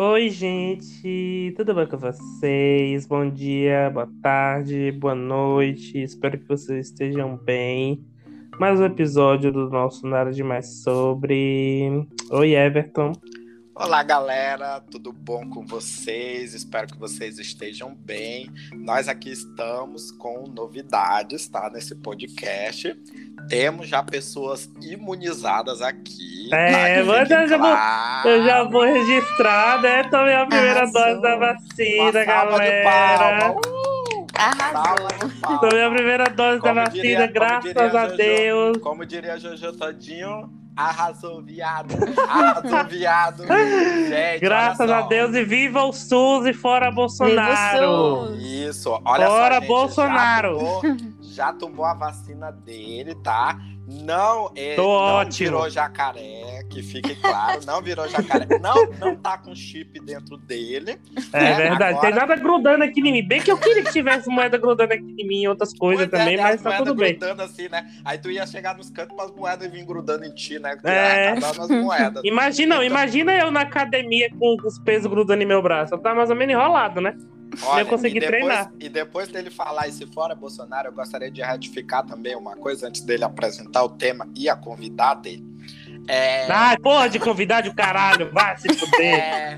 Oi, gente, tudo bem com vocês? Bom dia, boa tarde, boa noite. Espero que vocês estejam bem. Mais um episódio do nosso Nada Demais Sobre. Oi, Everton. Olá, galera, tudo bom com vocês? Espero que vocês estejam bem. Nós aqui estamos com novidades, tá? Nesse podcast. Temos já pessoas imunizadas aqui. É, tá? eu, já vou, eu já vou registrar, né? Tomei a primeira Arrasou. dose da vacina, galera. Uh! Arrasou. Tomei a primeira dose como da vacina, diria, graças a Jojo, Deus. Como diria Jojo Todinho, Arrasou, viado. Arrasou, viado. Gente, Graças a Deus e viva o SUS e fora Bolsonaro. Isso, olha fora só, gente, Bolsonaro. Já tomou, já tomou a vacina dele, tá? Não, ele Tô não ótimo. virou jacaré, que fique claro, não virou jacaré. Não, não tá com chip dentro dele. É né? verdade, Agora, tem nada grudando aqui em mim. Bem que eu queria que tivesse moeda grudando aqui em mim e outras coisas pois é, também, né, mas as tá tudo bem. grudando assim, né? Aí tu ia chegar nos cantos para as moedas virem grudando em ti, né? É. acabar nas moedas. Imagina, Então- imagina eu na academia com os pesos grudando em meu braço. Tava mais ou menos enrolado, né? Olha, eu consegui e depois, treinar. E depois dele falar esse fora Bolsonaro, eu gostaria de ratificar também uma coisa antes dele apresentar o tema e a convidar dele. É, Ai, porra de convidar de caralho, vai se fuder. é,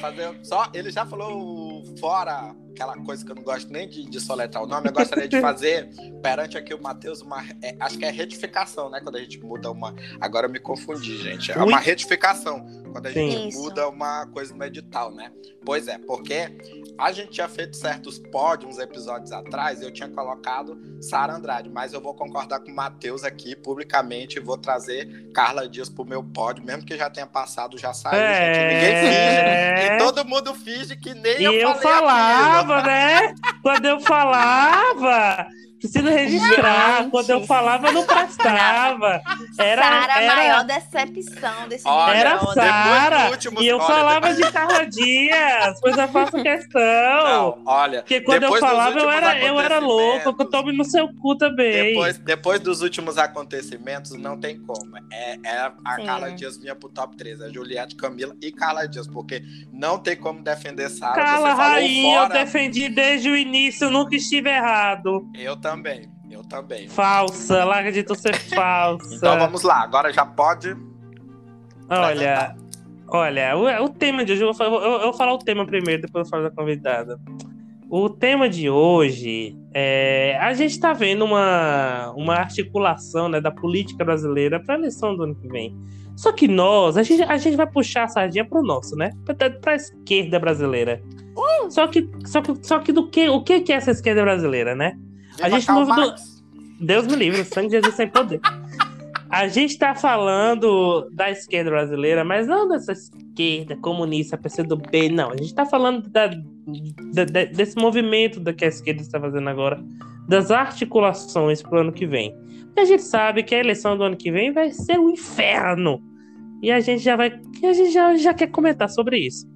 fazer só, ele já falou fora aquela coisa que eu não gosto nem de, de soletrar o nome, eu gostaria de fazer perante aqui o Matheus uma. é, acho que é retificação, né? Quando a gente muda uma. Agora eu me confundi, gente. É uma retificação. Quando a gente. Isso. muda uma coisa no edital, né? Pois é, porque a gente tinha feito certos pódios uns episódios atrás, eu tinha colocado Sara Andrade, mas eu vou concordar com o Matheus aqui publicamente e vou trazer Carla Dias pro meu pódio, mesmo que já tenha passado, já saiu, É. gente. Ninguém finge. E todo mundo finge que nem E eu, eu falei falava, né? Quando eu falava, preciso registrar. Gente. Quando eu falava, não prestava. Era, Sara, a era, maior decepção desse Olha, era depois Sara. E eu falava de Carla Dias, pois eu faço questão. Não, olha. Porque quando eu depois falava, eu era, eu era louco, que eu tome no seu cu também. Depois, depois dos últimos acontecimentos, não tem como. É, é a Sim. Carla Dias vinha pro top 3. É Juliette, Camila e Carla Dias. Porque não tem como defender Sara. Carla Rainha, eu defendi desde o início, eu nunca estive errado. Eu também. Eu também. Falsa, larga de tu ser falsa. Então vamos lá. Agora já pode. Olha, olha, o, o tema de hoje, eu vou, falar, eu, eu vou falar o tema primeiro, depois eu falo da convidada. O tema de hoje é. A gente tá vendo uma, uma articulação né, da política brasileira para a eleição do ano que vem. Só que nós, a gente, a gente vai puxar a sardinha pro nosso, né? Pra, pra esquerda brasileira. Só que, só que, só que do que, o que é essa esquerda brasileira, né? A Viva gente não- Marx. Deus me livre, o sangue de Jesus sem poder. A gente tá falando da esquerda brasileira, mas não dessa esquerda comunista, PCdoB, não. A gente tá falando da, da- da- desse movimento que a esquerda está fazendo agora, das articulações pro ano que vem. Porque a gente sabe que a eleição do ano que vem vai ser um inferno. E a gente já vai. A gente já, já quer comentar sobre isso.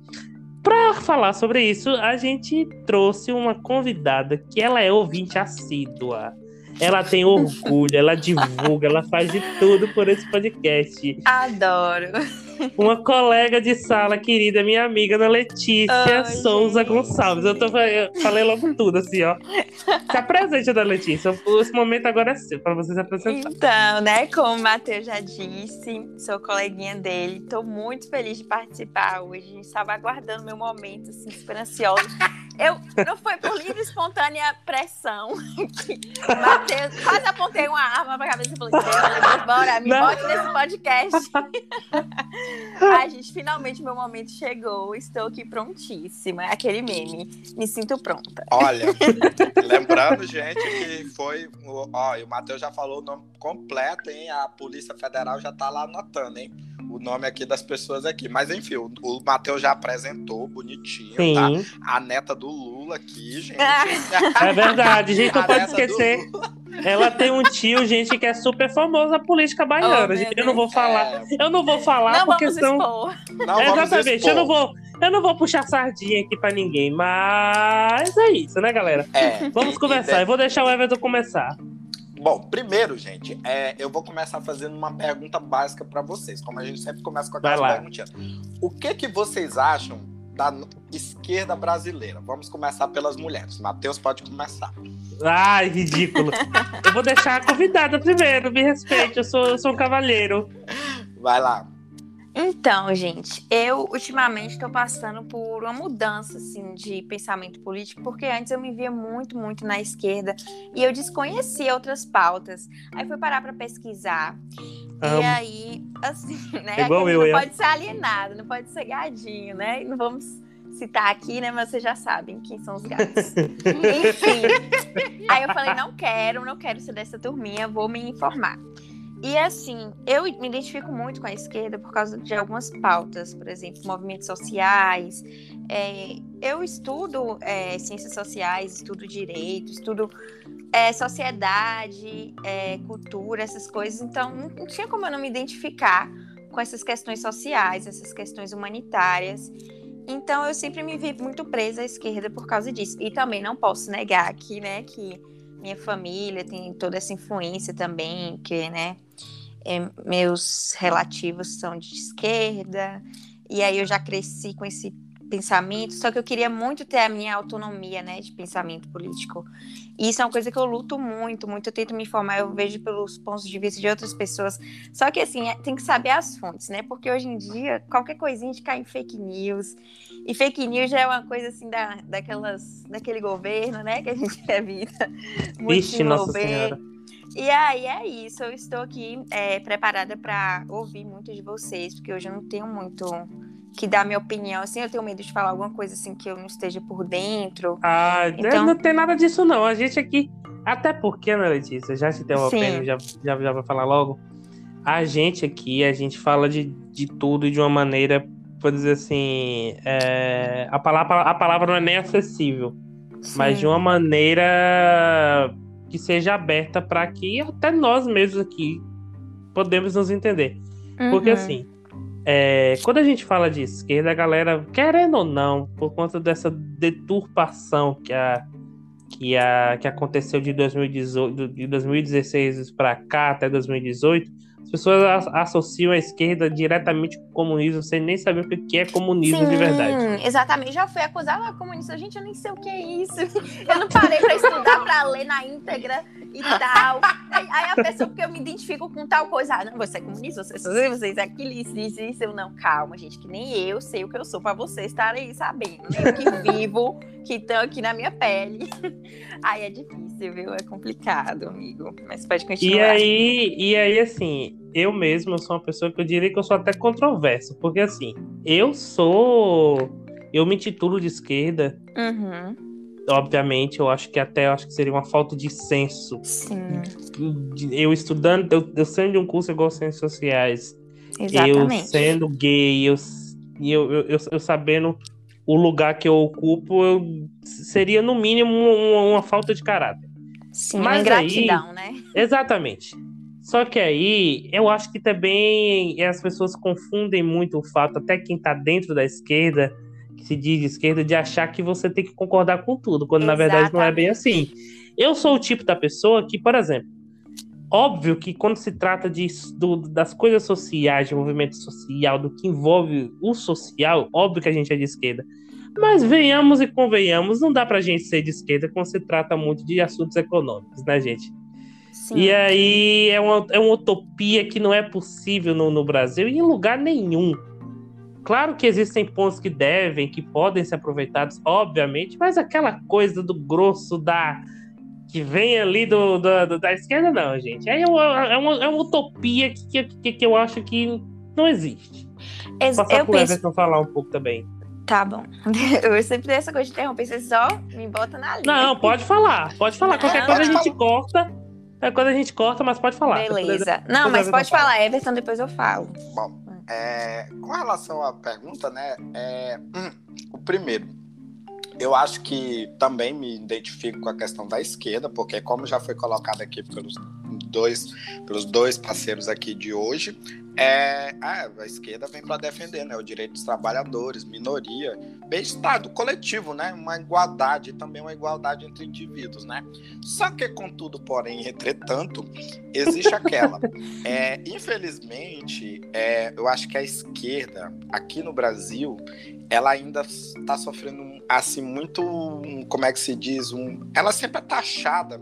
Pra falar sobre isso, a gente trouxe uma convidada que ela é ouvinte assídua. Ela tem orgulho, ela divulga, ela faz de tudo por esse podcast. Adoro. Uma colega de sala querida, minha amiga Ana Letícia Ai, Souza gente. Gonçalves. Eu, tô, eu falei logo tudo, assim, ó. Se apresente, Ana Letícia. Esse momento agora é seu, pra você se apresentar. Então, né, como o Matheus já disse, sou coleguinha dele, tô muito feliz de participar hoje, estava aguardando meu momento, assim, super ansiosa. Eu, não foi por livre e espontânea pressão que Matheus, quase apontei uma arma pra cabeça e falei, "Deus, bora, me Não. bote nesse podcast. Ai, gente, finalmente meu momento chegou, estou aqui prontíssima, aquele meme, me sinto pronta. Olha, lembrando, gente, que foi. o- Ó, e o Matheus já falou o nome completo, hein? A Polícia Federal já tá lá anotando, hein? O nome aqui das pessoas aqui. Mas enfim, o, o Matheus já apresentou bonitinho, tá? Sim, A neta do Lula aqui, gente. é verdade. Gente, não A pode esquecer. Ela tem um tio, gente, que é super famoso na política baiana. Oh, gente, eu não vou falar. É, Eu não vou falar Não porque são. expor. não vamos Exatamente, expor. eu não vou. Eu não vou puxar sardinha aqui pra ninguém, mas é isso, né, galera? É, Vamos e- conversar. e Eu vou deixar o Everton começar. Bom, primeiro, gente, é, eu vou começar fazendo uma pergunta básica para vocês, como a gente sempre começa com lá. perguntinhas. O que que vocês acham da esquerda brasileira. Vamos começar pelas mulheres. Matheus pode começar. Ai, ridículo. eu vou deixar a convidada primeiro, me respeite, eu sou, eu sou um cavalheiro. Vai lá. Então, gente, eu ultimamente estou passando por uma mudança assim de pensamento político, porque antes eu me via muito, muito na esquerda e eu desconhecia outras pautas. Aí fui parar para pesquisar. Um, e aí, assim, né? Igual eu, não eu. pode ser alienado, não pode ser gadinho, né? E não vamos citar aqui, né? Mas vocês já sabem quem são os gatos. Enfim. Aí eu falei, não quero, não quero ser dessa turminha, vou me informar. E assim, eu me identifico muito com a esquerda por causa de algumas pautas, por exemplo, movimentos sociais. É, eu estudo é, ciências sociais, estudo direito, estudo é, sociedade, é, cultura, essas coisas. Então, não, tinha como eu não me identificar com essas questões sociais, essas questões humanitárias. Então, eu sempre me vi muito presa à esquerda por causa disso. E também não posso negar aqui, né, que minha família tem toda essa influência também, que, né, é, meus relativos são de esquerda, e aí eu já cresci com esse pensamento, só que eu queria muito ter a minha autonomia, né, de pensamento político. E isso é uma coisa que eu luto muito, muito, eu tento me informar, eu vejo pelos pontos de vista de outras pessoas. Só que assim, é, tem que saber as fontes, né? Porque hoje em dia, qualquer coisinha de cai em fake news. E fake news já é uma coisa assim da, daquelas, daquele governo, né, que a gente evita muito Vixe, Nossa Senhora. E aí é isso, eu estou aqui é, preparada para ouvir muito de vocês, porque hoje eu não tenho muito que dar minha opinião, assim, eu tenho medo de falar alguma coisa assim que eu não esteja por dentro. Ah, então... não tem nada disso não. A gente aqui, até porque, né, Letícia, já te interrompendo, já, já, já vai falar logo. A gente aqui, a gente fala de, de tudo de uma maneira, vou dizer assim, é, a, palavra, a palavra não é nem acessível, Sim. mas de uma maneira que seja aberta para que até nós mesmos aqui podemos nos entender. Uhum. Porque assim, é, quando a gente fala de esquerda, a galera, querendo ou não, por conta dessa deturpação que, a, que, a, que aconteceu de, 2018, de 2016 para cá até 2018, as pessoas associam a esquerda diretamente com o comunismo sem nem saber o que é comunismo Sim, de verdade. Exatamente, já fui acusada de comunista. Gente, eu nem sei o que é isso. Eu não parei para estudar, para ler na íntegra e tal. Aí a pessoa, porque eu me identifico com tal coisa, ah, não, você é comunista, você é vocês é aquilo, isso, isso, isso. Eu, não, calma, gente, que nem eu sei o que eu sou para vocês estarem aí sabendo. Né? Eu que vivo, que estão aqui na minha pele. Aí é difícil, viu? É complicado, amigo. Mas pode continuar. E aí, e aí assim, eu mesmo sou uma pessoa que eu diria que eu sou até controverso, porque assim, eu sou. Eu me titulo de esquerda. Uhum. Obviamente, eu acho que até acho que seria uma falta de senso. Sim. Eu estudando, eu, eu sendo de um curso igual Ciências Sociais, Exatamente. eu sendo gay, eu, eu, eu, eu sabendo o lugar que eu ocupo, eu, seria no mínimo uma, uma falta de caráter. Sim, Mas ingratidão, aí, né? Exatamente. Só que aí, eu acho que também as pessoas confundem muito o fato, até quem está dentro da esquerda, que se diz de esquerda, de achar que você tem que concordar com tudo, quando Exatamente. na verdade não é bem assim. Eu sou o tipo da pessoa que, por exemplo, óbvio que quando se trata de, do, das coisas sociais, de movimento social, do que envolve o social, óbvio que a gente é de esquerda. Mas venhamos e convenhamos, não dá pra gente ser de esquerda quando se trata muito de assuntos econômicos, né, gente? Sim. E aí é uma, é uma utopia que não é possível no, no Brasil e em lugar nenhum. Claro que existem pontos que devem, que podem ser aproveitados, obviamente, mas aquela coisa do grosso da que vem ali do, do, do da esquerda, não, gente. É uma, é uma, é uma utopia que, que, que eu acho que não existe. Ex Passar eu pro penso... Everton falar um pouco também. Tá bom. Eu sempre tenho essa coisa de interromper, você só me bota na linha. Não, pode falar, pode falar. Qualquer não, coisa a gente corta é quando a gente corta, mas pode falar. Beleza. Não, mas pode falar, Everton, depois eu falo. Bom, é, com relação à pergunta, né? É, hum, o primeiro, eu acho que também me identifico com a questão da esquerda, porque como já foi colocado aqui pelos dois, pelos dois parceiros aqui de hoje, é, a esquerda vem para defender né, o direito dos trabalhadores, minoria, bem-estar do coletivo, né, uma igualdade, também uma igualdade entre indivíduos. Né? Só que, contudo, porém, entretanto, existe aquela. É, infelizmente, é, eu acho que a esquerda, aqui no Brasil, ela ainda está sofrendo assim muito, um, como é que se diz, um, ela sempre é taxada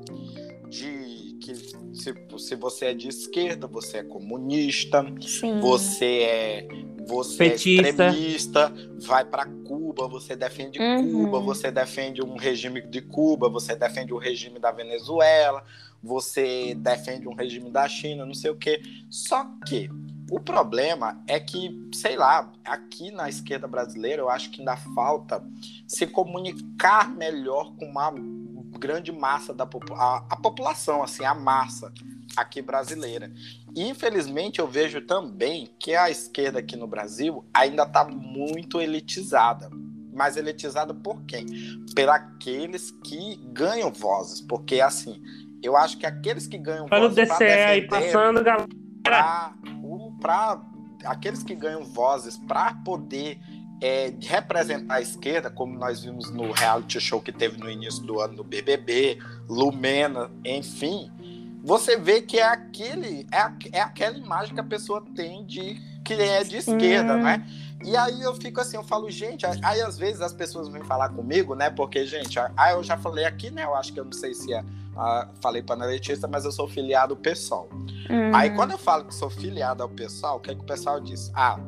de que se, se você é de esquerda, você é comunista, Sim. você é você Petista. é extremista, vai para Cuba, você defende Uhum. Cuba, você defende um regime de Cuba, você defende o regime da Venezuela, você defende um regime da China, não sei o quê. Só que o problema é que, sei lá, aqui na esquerda brasileira, eu acho que ainda falta se comunicar melhor com uma grande massa da a, a população, assim, a massa aqui brasileira. E, infelizmente, eu vejo também que a esquerda aqui no Brasil ainda está muito elitizada. Mas elitizada por quem? Por aqueles que ganham vozes. Porque, assim, eu acho que aqueles que ganham Olha o vozes pra DCE aí passando, galera. para para aqueles que ganham vozes para poder é, representar a esquerda, como nós vimos no reality show que teve no início do ano no BBB, Lumena, enfim, você vê que é aquele é, é aquela imagem que a pessoa tem de que é de esquerda, Sim. né? E aí eu fico assim, eu falo, gente, aí às vezes as pessoas vêm falar comigo, né? Porque, gente, aí eu já falei aqui, né? Eu acho que eu não sei se é. Ah, falei para a Letícia, mas eu sou filiado ao PSOL. Hum. Aí quando eu falo que sou filiado ao pessoal, o que, é que o pessoal diz? Ah,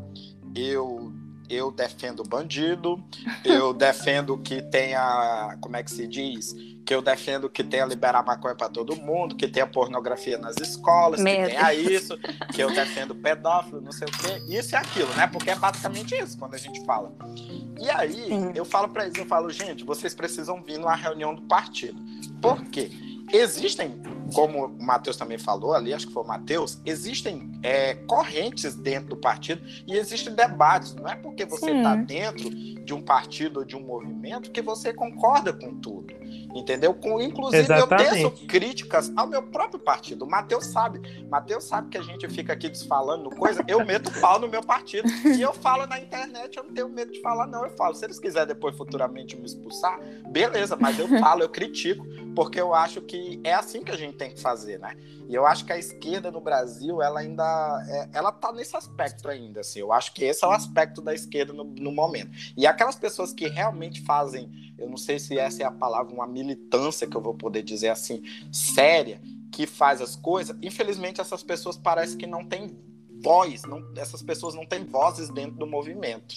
eu eu defendo bandido, eu defendo que tenha, como é que se diz? Que eu defendo que tenha liberar maconha para todo mundo, que tenha pornografia nas escolas, Meu que tenha isso, que eu defendo pedófilo, não sei o quê, isso e aquilo, né? Porque é basicamente isso quando a gente fala. E aí, Sim. eu falo para eles, eu falo, gente, vocês precisam vir numa reunião do partido. Por quê? Existem, como o Matheus também falou ali, acho que foi o Matheus, existem é, correntes dentro do partido e existem debates. Não é porque você está dentro de um partido ou de um movimento que você concorda com tudo. Entendeu? Com, inclusive, eu Exatamente. teço críticas ao meu próprio partido. O Matheus sabe. Matheus sabe que a gente fica aqui desfalando coisa. Eu meto pau no meu partido. E eu falo na internet, eu não tenho medo de falar, não. Eu falo. Se eles quiserem depois futuramente me expulsar, beleza, mas eu falo, eu critico, porque eu acho que é assim que a gente tem que fazer, né? E eu acho que a esquerda no Brasil, ela ainda. é- ela tá nesse aspecto ainda, assim. Eu acho que esse é o aspecto da esquerda no, no momento. E aquelas pessoas que realmente fazem, eu não sei se essa é a palavra, uma militância que eu vou poder dizer assim, séria, que faz as coisas, infelizmente essas pessoas parecem que não têm voz, não, essas pessoas não têm vozes dentro do movimento.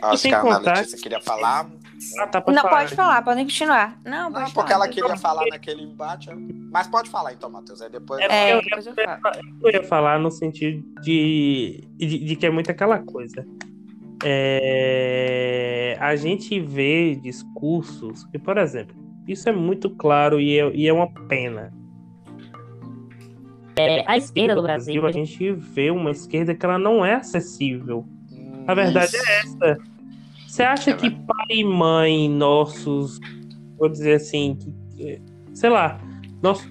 Acho que a Ana Letícia queria falar. Ah, tá, pode Não, falar. pode falar, podem continuar. Não, Não, pode porque falar. ela queria falar naquele embate. Mas pode falar então, Matheus. Aí depois. É, É, eu- depois eu falo. Eu ia falar no sentido de, de, de que é muito aquela coisa. É, a gente vê discursos que, por exemplo, isso é muito claro e é, e é uma pena. É, a esquerda do Brasil, a gente vê uma esquerda que ela não é acessível. Hum, A verdade isso. é essa. Você acha que pai e mãe nossos, vou dizer assim, que, sei lá, nossos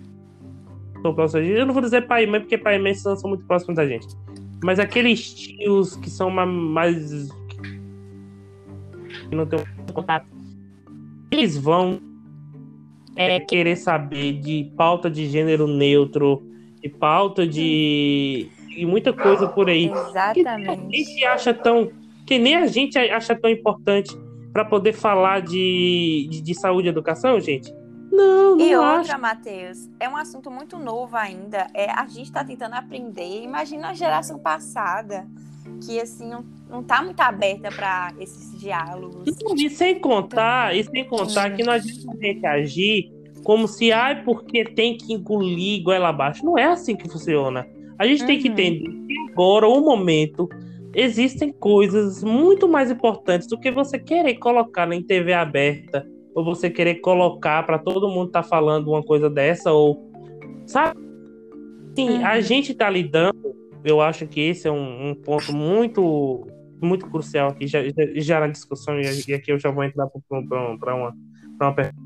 são próximos da gente. Eu não vou dizer pai e mãe, porque pai e mãe são muito próximos da gente. Mas aqueles tios que são ma- mais. que não tem contato. Eles vão é, querer saber de pauta de gênero neutro, de pauta de. e muita coisa por aí. que a Exatamente. gente acha tão. Que nem a gente acha tão importante para poder falar de, de, de saúde e educação, gente? Não, não E outra, Matheus, é um assunto muito novo ainda. É, a gente está tentando aprender. Imagina a geração passada, que assim não, não tá muito aberta para esses diálogos. E sem contar, e sem contar que adianta a gente agir como se, ai, porque tem que engolir goela abaixo. Não é assim que funciona. A gente tem que Uhum. entender que agora, o momento, existem coisas muito mais importantes do que você querer colocar na TV aberta, ou você querer colocar para todo mundo estar falando uma coisa dessa, ou. Sabe? Sim, Uhum. a gente tá lidando, eu acho que esse é um, um ponto muito muito crucial aqui, já, já, já na discussão, e e aqui eu já vou entrar para uma, pra uma pergunta.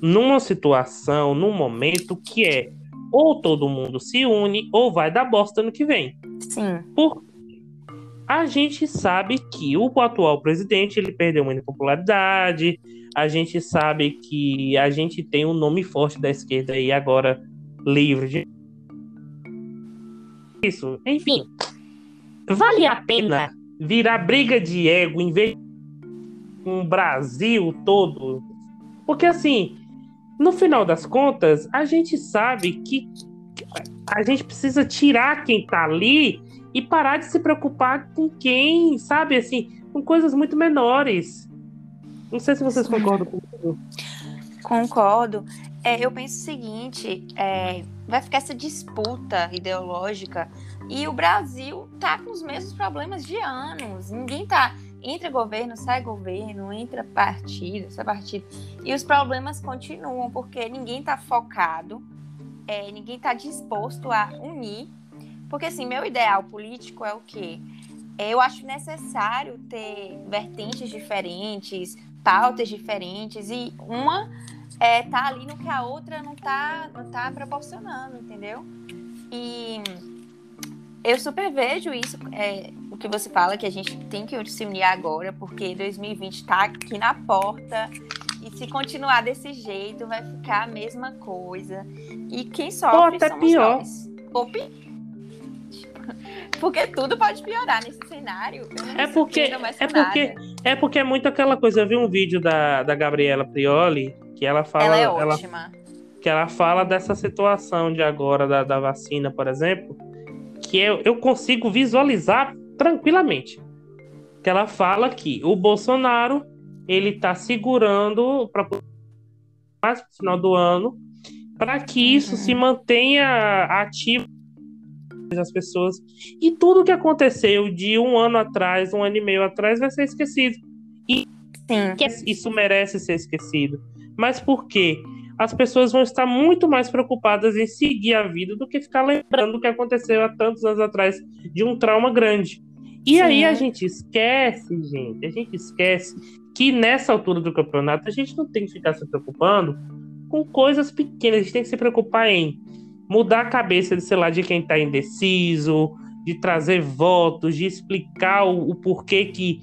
Numa situação, num momento que é ou todo mundo se une, ou vai dar bosta no que vem. Sim. Por a gente sabe que o atual presidente ele perdeu muita popularidade. A gente sabe que a gente tem um nome forte da esquerda aí agora livre de isso. Enfim, vale a pena virar briga de ego em vez um Brasil todo? Porque assim, no final das contas, a gente sabe que a gente precisa tirar quem tá ali e parar de se preocupar com quem, sabe, assim, com coisas muito menores. Não sei se vocês concordam comigo. Concordo. É, eu penso o seguinte: é, vai ficar essa disputa ideológica e o Brasil tá com os mesmos problemas de anos. Ninguém tá. Entra governo, sai governo, entra partido, sai partido. E os problemas continuam, porque ninguém tá focado, é, ninguém tá disposto a unir. Porque, assim, meu ideal político é o quê? Eu acho necessário ter vertentes diferentes, pautas diferentes, e uma é, tá ali no que a outra não tá, não tá proporcionando, entendeu? E eu super vejo isso, é, o que você fala, que a gente tem que se unir agora, porque 2020 tá aqui na porta. E se continuar desse jeito, vai ficar a mesma coisa. E quem sofre Ou até pior. nós. Ou pi- Porque tudo pode piorar nesse cenário. É porque- é porque-. É porque é muito aquela coisa. Eu vi um vídeo da, da Gabriela Prioli que ela fala. Ela é ela- ótima. que ela fala dessa situação de agora da, da vacina, por exemplo, que eu, eu consigo visualizar tranquilamente. Que ela fala que o Bolsonaro ele está segurando para mais pro final do ano para que isso Uhum. se mantenha ativo das pessoas e tudo que aconteceu de um ano atrás, um ano e meio atrás vai ser esquecido Sim. que isso merece ser esquecido. Mas por quê? As pessoas vão estar muito mais preocupadas em seguir a vida do que ficar lembrando o que aconteceu há tantos anos atrás de um trauma grande. E Sim. aí a gente esquece, gente, a gente esquece que nessa altura do campeonato a gente não tem que ficar se preocupando com coisas pequenas, a gente tem que se preocupar em mudar a cabeça de, sei lá, de quem está indeciso, de trazer votos, de explicar o, o porquê que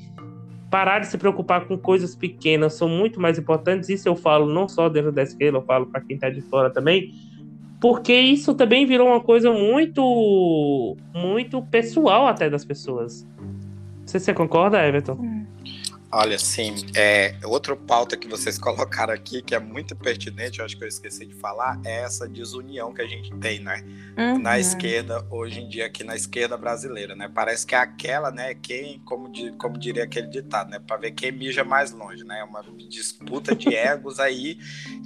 parar de se preocupar com coisas pequenas são muito mais importantes. Isso eu falo não só dentro da esquerda, eu falo para quem está de fora também, porque isso também virou uma coisa muito, muito pessoal até das pessoas. Não sei se você concorda, Everton. Olha, sim, é, outra pauta que vocês colocaram aqui, que é muito pertinente, eu acho que eu esqueci de falar, é essa desunião que a gente tem, né? Na Uhum. esquerda, hoje em dia, aqui na esquerda brasileira, né? Parece que é aquela, né? Quem, como, di- como diria aquele ditado, né? Para ver quem mija mais longe, né? Uma disputa de egos aí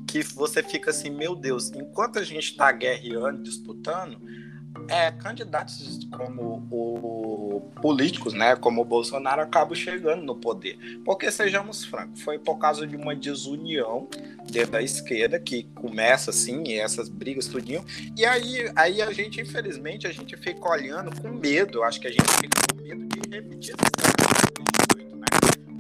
que você fica assim, meu Deus, enquanto a gente tá guerreando, disputando, é, candidatos como o políticos, né, como o Bolsonaro, acabam chegando no poder. Porque sejamos francos, foi por causa de uma desunião da esquerda que começa assim, essas brigas tudinho. E aí, aí a gente, infelizmente, a gente fica olhando com medo. Acho que a gente fica com medo de repetir esse cenário de 2018, né?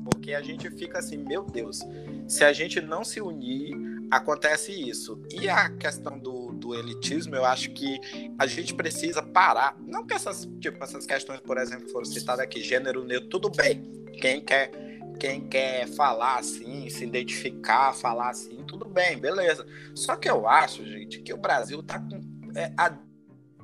Porque a gente fica assim, meu Deus, se a gente não se unir, acontece isso. E a questão do, do elitismo, eu acho que a gente precisa parar. Não que essas, tipo, essas questões, por exemplo, foram citadas aqui, gênero neutro, tudo bem. Quem quer, quem quer falar assim, se identificar, falar assim, tudo bem, beleza. Só que eu acho, gente, que o Brasil tá com. é, a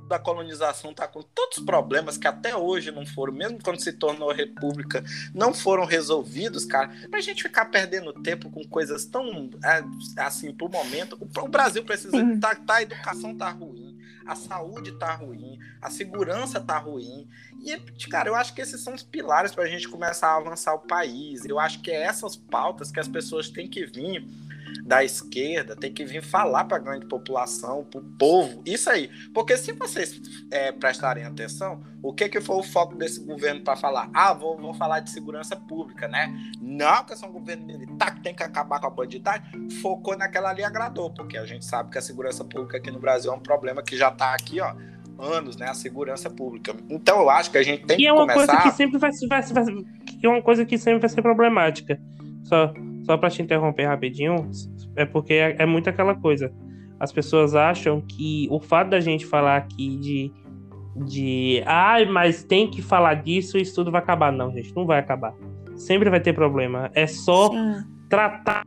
da colonização tá com tantos problemas que até hoje não foram, mesmo quando se tornou república, não foram resolvidos, cara. Pra gente ficar perdendo tempo com coisas tão é, assim pro momento, o, Brasil precisa tá, tá, a educação tá ruim, a saúde tá ruim, a segurança tá ruim. E, cara, eu acho que esses são os pilares para a gente começar a avançar o país. Eu acho que é essas pautas que as pessoas têm que vir da esquerda, tem que vir falar para a grande população, para o povo, isso aí. Porque se vocês é, prestarem atenção, o que, que foi o foco desse governo para falar? Ah, vou, vou falar de segurança pública, né? Não, que é um governo militar que tem que acabar com a bandidagem. Focou naquela ali agradou, porque a gente sabe que a segurança pública aqui no Brasil é um problema que já está aqui, ó, anos, né? A segurança pública. Então eu acho que a gente tem E que é uma começar... coisa que sempre vai, vai, vai que é uma coisa que sempre vai ser problemática. Só, só para te interromper rapidinho, é porque é, é muito aquela coisa. As pessoas acham que o fato da gente falar aqui de de ai, mas tem que falar disso e isso tudo vai acabar. Não, gente, não vai acabar. Sempre vai ter problema. É só Sim. tratar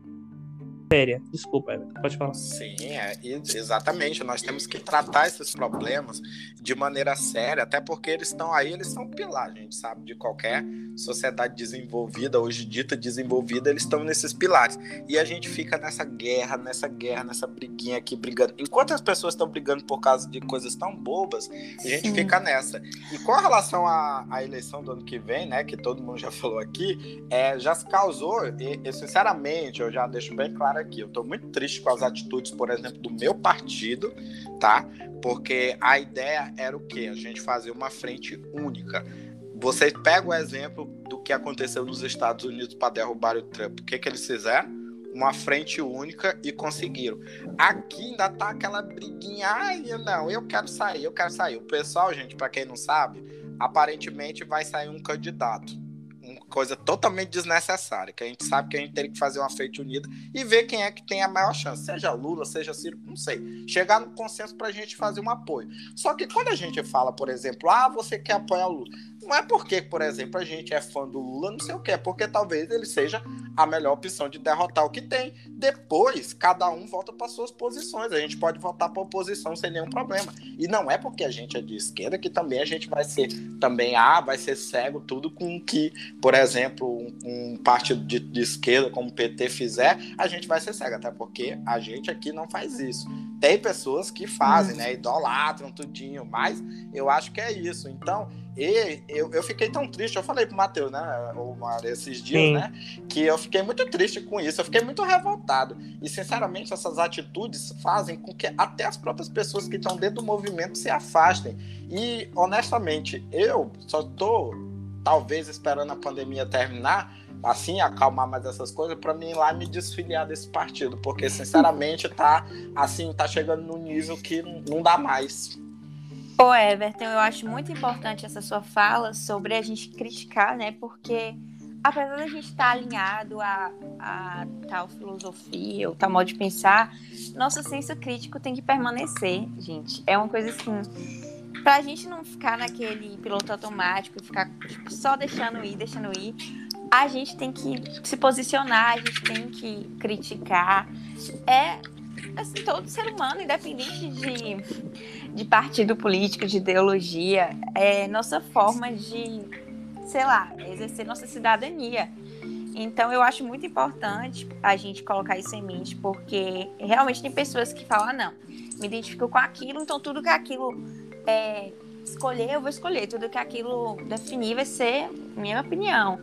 séria. Desculpa, pode falar. Sim, é, exatamente. Nós temos que tratar esses problemas de maneira séria, até porque eles estão aí, eles são pilar, a gente sabe, de qualquer sociedade desenvolvida, hoje dita desenvolvida, eles estão nesses pilares. E a gente fica nessa guerra, nessa guerra, nessa briguinha aqui, brigando. Enquanto as pessoas estão brigando por causa de coisas tão bobas, a gente Sim. fica nessa. E com relação à, à eleição do ano que vem, né, que todo mundo já falou aqui, é, já se causou, e, e sinceramente, eu já deixo bem claro aqui, eu estou muito triste com as atitudes, por exemplo, do meu partido, tá? Porque a ideia era o quê? A gente fazer uma frente única. Você pega o exemplo do que aconteceu nos Estados Unidos para derrubar o Trump. O que, que eles fizeram? Uma frente única e conseguiram. Aqui ainda tá aquela briguinha. Ai, não, eu quero sair, eu quero sair. O pessoal, gente, para quem não sabe, aparentemente vai sair um candidato coisa totalmente desnecessária, que a gente sabe que a gente teria que fazer uma frente unida e ver quem é que tem a maior chance, seja Lula, seja Ciro, não sei, chegar no consenso para a gente fazer um apoio. Só que quando a gente fala, por exemplo, ah, você quer apoiar o Lula, não é porque, por exemplo, a gente é fã do Lula, não sei o que, é porque talvez ele seja a melhor opção de derrotar o que tem. Depois, cada um volta para suas posições. A gente pode votar para oposição sem nenhum problema. E não é porque a gente é de esquerda que também a gente vai ser também ah, vai ser cego tudo com que, por exemplo, um, um partido de, de esquerda como o PT fizer, a gente vai ser cego, até porque a gente aqui não faz isso. Tem pessoas que fazem, né? Idolatram tudinho, mas eu acho que é isso. Então, e eu, eu fiquei tão triste, eu falei pro Matheus, né, o esses dias, Sim. né, que eu fiquei muito triste com isso, eu fiquei muito revoltado. E, sinceramente, essas atitudes fazem com que até as próprias pessoas que estão dentro do movimento se afastem. E, honestamente, eu só tô, talvez, esperando a pandemia terminar, assim, acalmar mais essas coisas, para mim ir lá me desfiliar desse partido, porque, sinceramente, tá, assim, tá chegando num nível que não dá mais. Ô Everton, eu acho muito importante essa sua fala sobre a gente criticar, né? Porque apesar da gente estar alinhado a, a tal filosofia, ou tal modo de pensar, nosso senso crítico tem que permanecer, gente. É uma coisa assim. Pra gente não ficar naquele piloto automático, ficar tipo, só deixando ir, deixando ir, a gente tem que se posicionar, a gente tem que criticar. É assim, todo ser humano, independente de, de partido político, de ideologia, é nossa forma de, sei lá, exercer nossa cidadania. Então, eu acho muito importante a gente colocar isso em mente, porque realmente tem pessoas que falam, ah, não, me identifico com aquilo, então tudo que aquilo é, escolher, eu vou escolher. Tudo que aquilo definir vai ser minha opinião.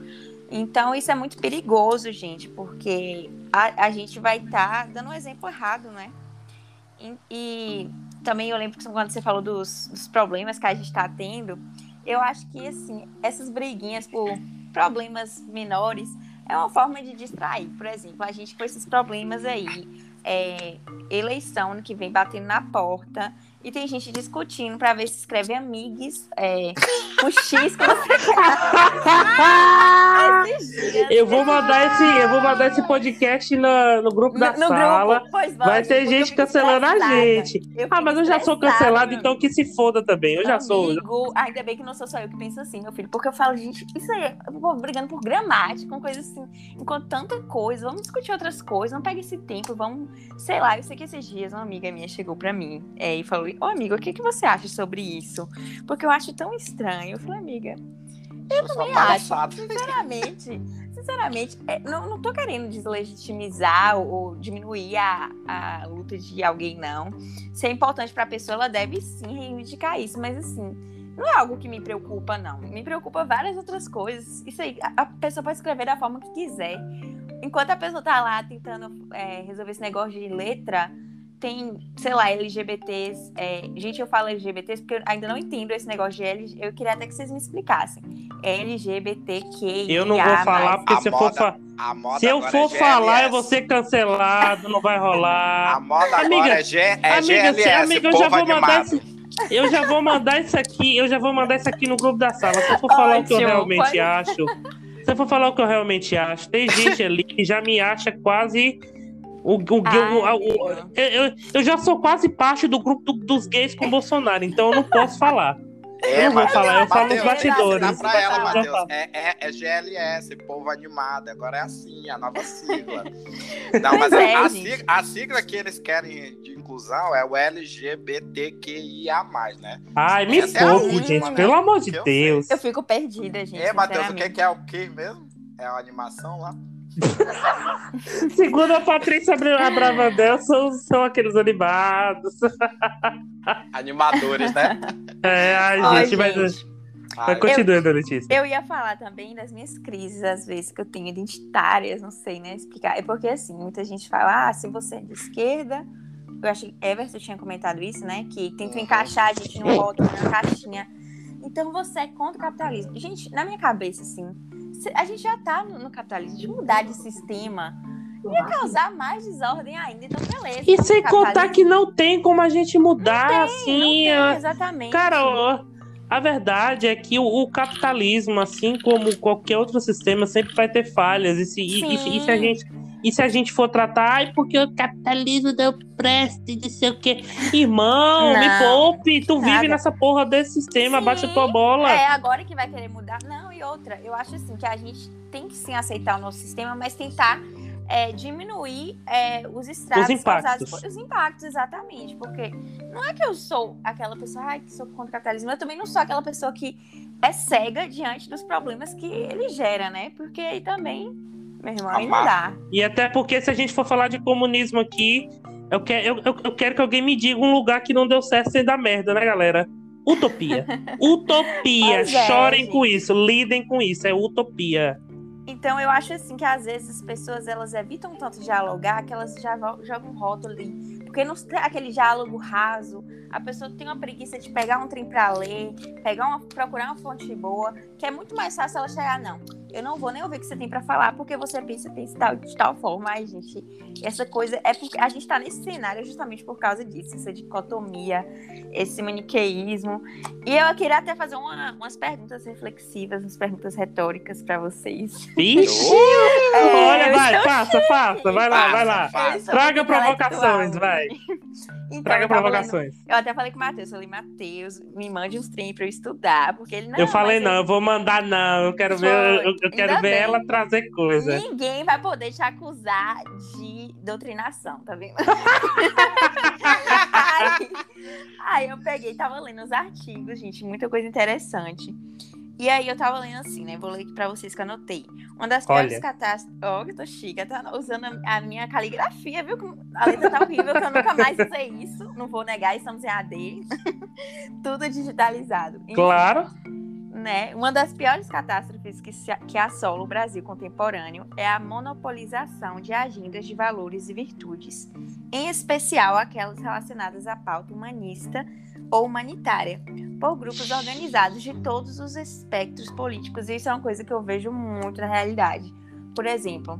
Então, isso é muito perigoso, gente, porque a, a gente vai estar tá dando um exemplo errado, né? E, e, também eu lembro que quando você falou dos, dos problemas que a gente está tendo, eu acho que, assim, essas briguinhas por problemas menores é uma forma de distrair. Por exemplo, a gente com esses problemas aí, é, eleição que vem batendo na porta, e tem gente discutindo para ver se escreve amigos é, o X que você Eu vou mandar esse, eu vou mandar esse podcast no, no grupo da no, sala. Grupo, pois vai ter gente cancelando a gente. Ah, mas eu já sou cancelado, então que se foda também. Eu já sou. Amigo, ainda bem que não sou só eu que penso assim, meu filho. Porque eu falo, gente, isso aí, eu vou brigando por gramática, com coisas assim. Enquanto tanta coisa, vamos discutir outras coisas, não pega esse tempo, vamos, sei lá, eu sei que esses dias uma amiga minha chegou pra mim é, e falou Ô, amigo, o que, que você acha sobre isso? Porque eu acho tão estranho. Eu falei, amiga, eu também acho. Sinceramente, sinceramente, é, não, não tô querendo deslegitimizar ou, ou diminuir a, a luta de alguém, não. Se é importante pra pessoa, ela deve sim reivindicar isso, mas assim. Não é algo que me preocupa, não. Me preocupa várias outras coisas. Isso aí, a, a pessoa pode escrever da forma que quiser. Enquanto a pessoa tá lá tentando é, resolver esse negócio de letra, tem, sei lá, LGBTs. É, gente, eu falo LGBTs porque eu ainda não entendo esse negócio de L. Eu queria até que vocês me explicassem. LGBTQ. Eu não vou falar, porque se, moda, for fa se eu for é falar, eu vou ser cancelado, não vai rolar. A moda amiga, agora é, G, é amiga, GLS, amiga, eu já vou mandar esse, eu já vou mandar isso aqui, eu já vou mandar isso aqui no grupo da sala. Se eu for falar Ótimo, o que eu realmente pode... acho. Se eu for falar o que eu realmente acho, tem gente ali que já me acha quase o, o, Ai, o, eu, eu, já sou quase parte do grupo do, dos gays com Bolsonaro, então eu não posso falar. Eu não vou falar, eu falo nos Mateus, bastidores. Dá pra ela, Matheus. falo. É, é, é GLS, povo animado. Agora é assim, a nova sigla. Não, mas é, a, sigla, a sigla que eles querem de inclusão é o LGBTQIA, né? Ai, me Essa é gente, né? pelo amor de eu Deus. Eu fico perdida, gente. É, Matheus, o que, sinceramente. que é o que mesmo? É a animação lá? Segundo a Patrícia Abra- Abravanel, são, são aqueles animados. Animadores, né? É, ai, Ai, gente, mas. gente. Mas Ai, continuando, Letícia. Eu ia falar também das minhas crises, às vezes, que eu tenho identitárias, não sei, né, explicar. É porque, assim, muita gente fala, ah, se você é de esquerda, eu acho que Everton tinha comentado isso, né, que tentam Uhum. encaixar a gente num rótulo, numa caixinha. Então você é contra o capitalismo. Gente, na minha cabeça, assim, a gente já tá no, no capitalismo, de mudar de sistema ia causar mais desordem ainda, então beleza. E sem contar que não tem como a gente mudar Não assim. tem, a- exatamente. Cara, ó, a verdade é que o, o capitalismo, assim como qualquer outro sistema, sempre vai ter falhas. E se, e- e se- a gente. E se a gente for tratar, ai, porque o capitalismo não presta, e não sei o quê. Irmão, me Não, poupe, tu vive nada. nessa porra desse sistema, Sim, baixa tua bola. É agora que vai querer mudar. Não, e outra, eu acho assim que a gente tem que sim aceitar o nosso sistema, mas tentar é, diminuir é, os estragos Os impactos. causados os impactos, exatamente. Porque não é que eu sou aquela pessoa ai, que sou contra o capitalismo, eu também não sou aquela pessoa que é cega diante dos problemas que ele gera, né? Porque aí também, meu irmão, aí não dá. E até porque se a gente for falar de comunismo aqui, eu quero, eu, eu- eu quero que alguém me diga um lugar que não deu certo sem dar merda, né, galera? Utopia. Utopia. É, Chorem gente. com isso, lidem com isso. É utopia. Então eu acho assim que às vezes as pessoas elas evitam tanto dialogar que elas já jogam rótulo ali. Porque não tem aquele diálogo raso, a pessoa tem uma preguiça de pegar um trem pra ler, pegar uma, procurar uma fonte boa, que é muito mais fácil ela chegar, não. Eu não vou nem ouvir o que você tem pra falar, porque você pensa, pensa tal, de tal forma. Ai, gente, essa coisa é porque a gente tá nesse cenário justamente por causa disso, essa dicotomia, esse maniqueísmo. E eu queria até fazer uma- umas perguntas reflexivas, umas perguntas retóricas pra vocês. Vixe! É, Olha, vai, faça, faça. Vai lá, vai lá. Faça, Traga provocações, intelectual. Vai. Então, Traga eu, tava lendo- provocações. eu até falei com o Matheus, eu falei, Matheus, me mande uns trem pra eu estudar, porque ele não. eu falei, mas não, ele- eu vou mandar, não. Eu quero ver, eu, eu quero ver bem. ela trazer coisa. Ninguém vai poder te acusar de doutrinação, tá vendo? aí, aí eu peguei, tava lendo os artigos, gente, muita coisa interessante. E aí eu tava lendo assim, né? Vou ler aqui pra vocês que eu anotei. Uma das piores Olha. catástrofes. Ó, que eu tô chique, tá usando a, minha caligrafia, viu? A letra tá horrível, que eu nunca mais usei isso. Não vou negar, estamos em AD. Tudo digitalizado. Enfim, Claro. né? Uma das piores catástrofes que, se, que assola o Brasil contemporâneo é a monopolização de agendas de valores e virtudes, em especial aquelas relacionadas à pauta humanista ou humanitária, por grupos organizados de todos os espectros políticos. Isso é uma coisa que eu vejo muito na realidade. Por exemplo,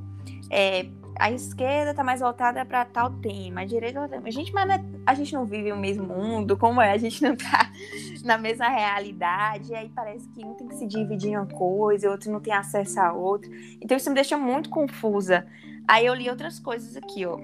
é, a esquerda está mais voltada para tal tema, a direita outra tema. Gente, mas é- a gente não vive o mesmo mundo, como é? A gente não tá na mesma realidade, e aí parece que um tem que se dividir em uma coisa, outro não tem acesso a outra. Então isso me deixa muito confusa. Aí eu li outras coisas aqui, ó.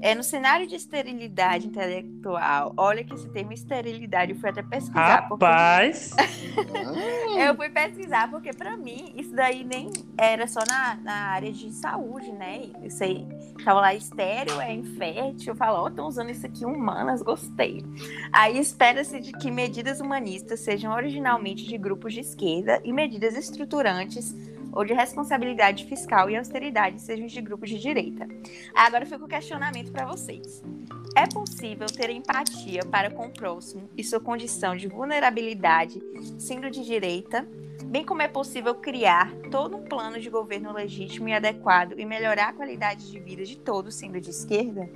É, no cenário de esterilidade intelectual, olha que esse termo esterilidade eu fui até pesquisar. porque- Rapaz. Hum, eu fui pesquisar, porque pra mim isso daí nem era só na, na área de saúde, né? Isso aí tava lá estéreo, é infértil. Eu falo, ó, estão usando isso aqui humanas, gostei. Aí espera-se de que medidas humanistas sejam originalmente de grupos de esquerda e medidas estruturantes ou de responsabilidade fiscal e austeridade sejam de grupos de direita. Agora fica o questionamento para vocês. É possível ter empatia para com o próximo e sua condição de vulnerabilidade sendo de direita, bem como é possível criar todo um plano de governo legítimo e adequado e melhorar a qualidade de vida de todos sendo de esquerda?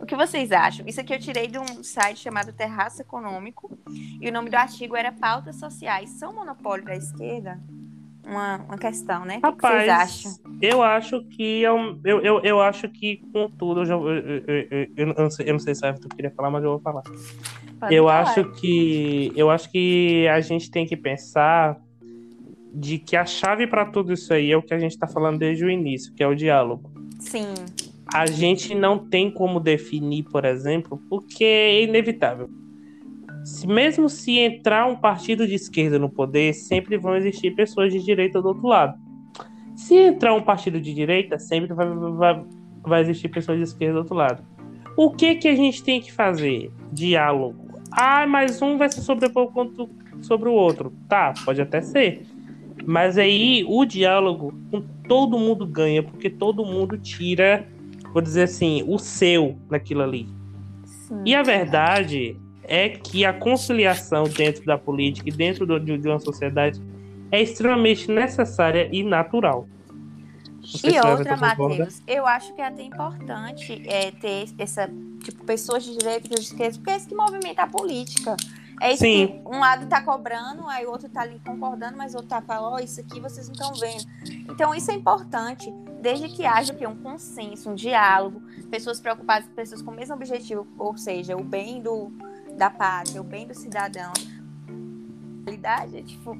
O que vocês acham? Isso aqui eu tirei de um site chamado Terraço Econômico e o nome do artigo era Pautas Sociais são monopólio da esquerda? Uma, uma questão, né? O que vocês acham? Rapaz, eu acho que é um- eu, eu, eu acho que com tudo eu, já, eu, eu, eu, eu não sei, eu não sei se a tu queria falar, mas eu vou falar. Pode eu falar. acho que eu acho que a gente tem que pensar de que a chave para tudo isso aí é o que a gente está falando desde o início, que é o diálogo. Sim, A gente não tem como definir, por exemplo, porque é inevitável. Se, mesmo se entrar um partido de esquerda no poder, sempre vão existir pessoas de direita do outro lado. Se entrar um partido de direita, sempre vai, vai, vai existir pessoas de esquerda do outro lado. O que que a gente tem que fazer? Diálogo. Ah, mas um vai se sobrepor sobre o outro. Tá, pode até ser. Mas aí o diálogo com todo mundo ganha, porque todo mundo tira, vou dizer assim, o seu naquilo ali. Sim. E a verdade é que a conciliação dentro da política e dentro do, de uma sociedade é extremamente necessária e natural. E outra, Matheus, eu acho que é até importante é, ter essa, tipo, pessoas de direita e de esquerda, porque é isso que movimenta a política. É isso Sim. que um lado tá cobrando, aí o outro tá ali concordando, mas o outro tá falando, ó, oh, isso aqui vocês não estão vendo. Então isso é importante, desde que haja que um consenso, um diálogo, pessoas preocupadas, pessoas com o mesmo objetivo, ou seja, o bem do, da pátria, o bem do cidadão. A realidade é tipo,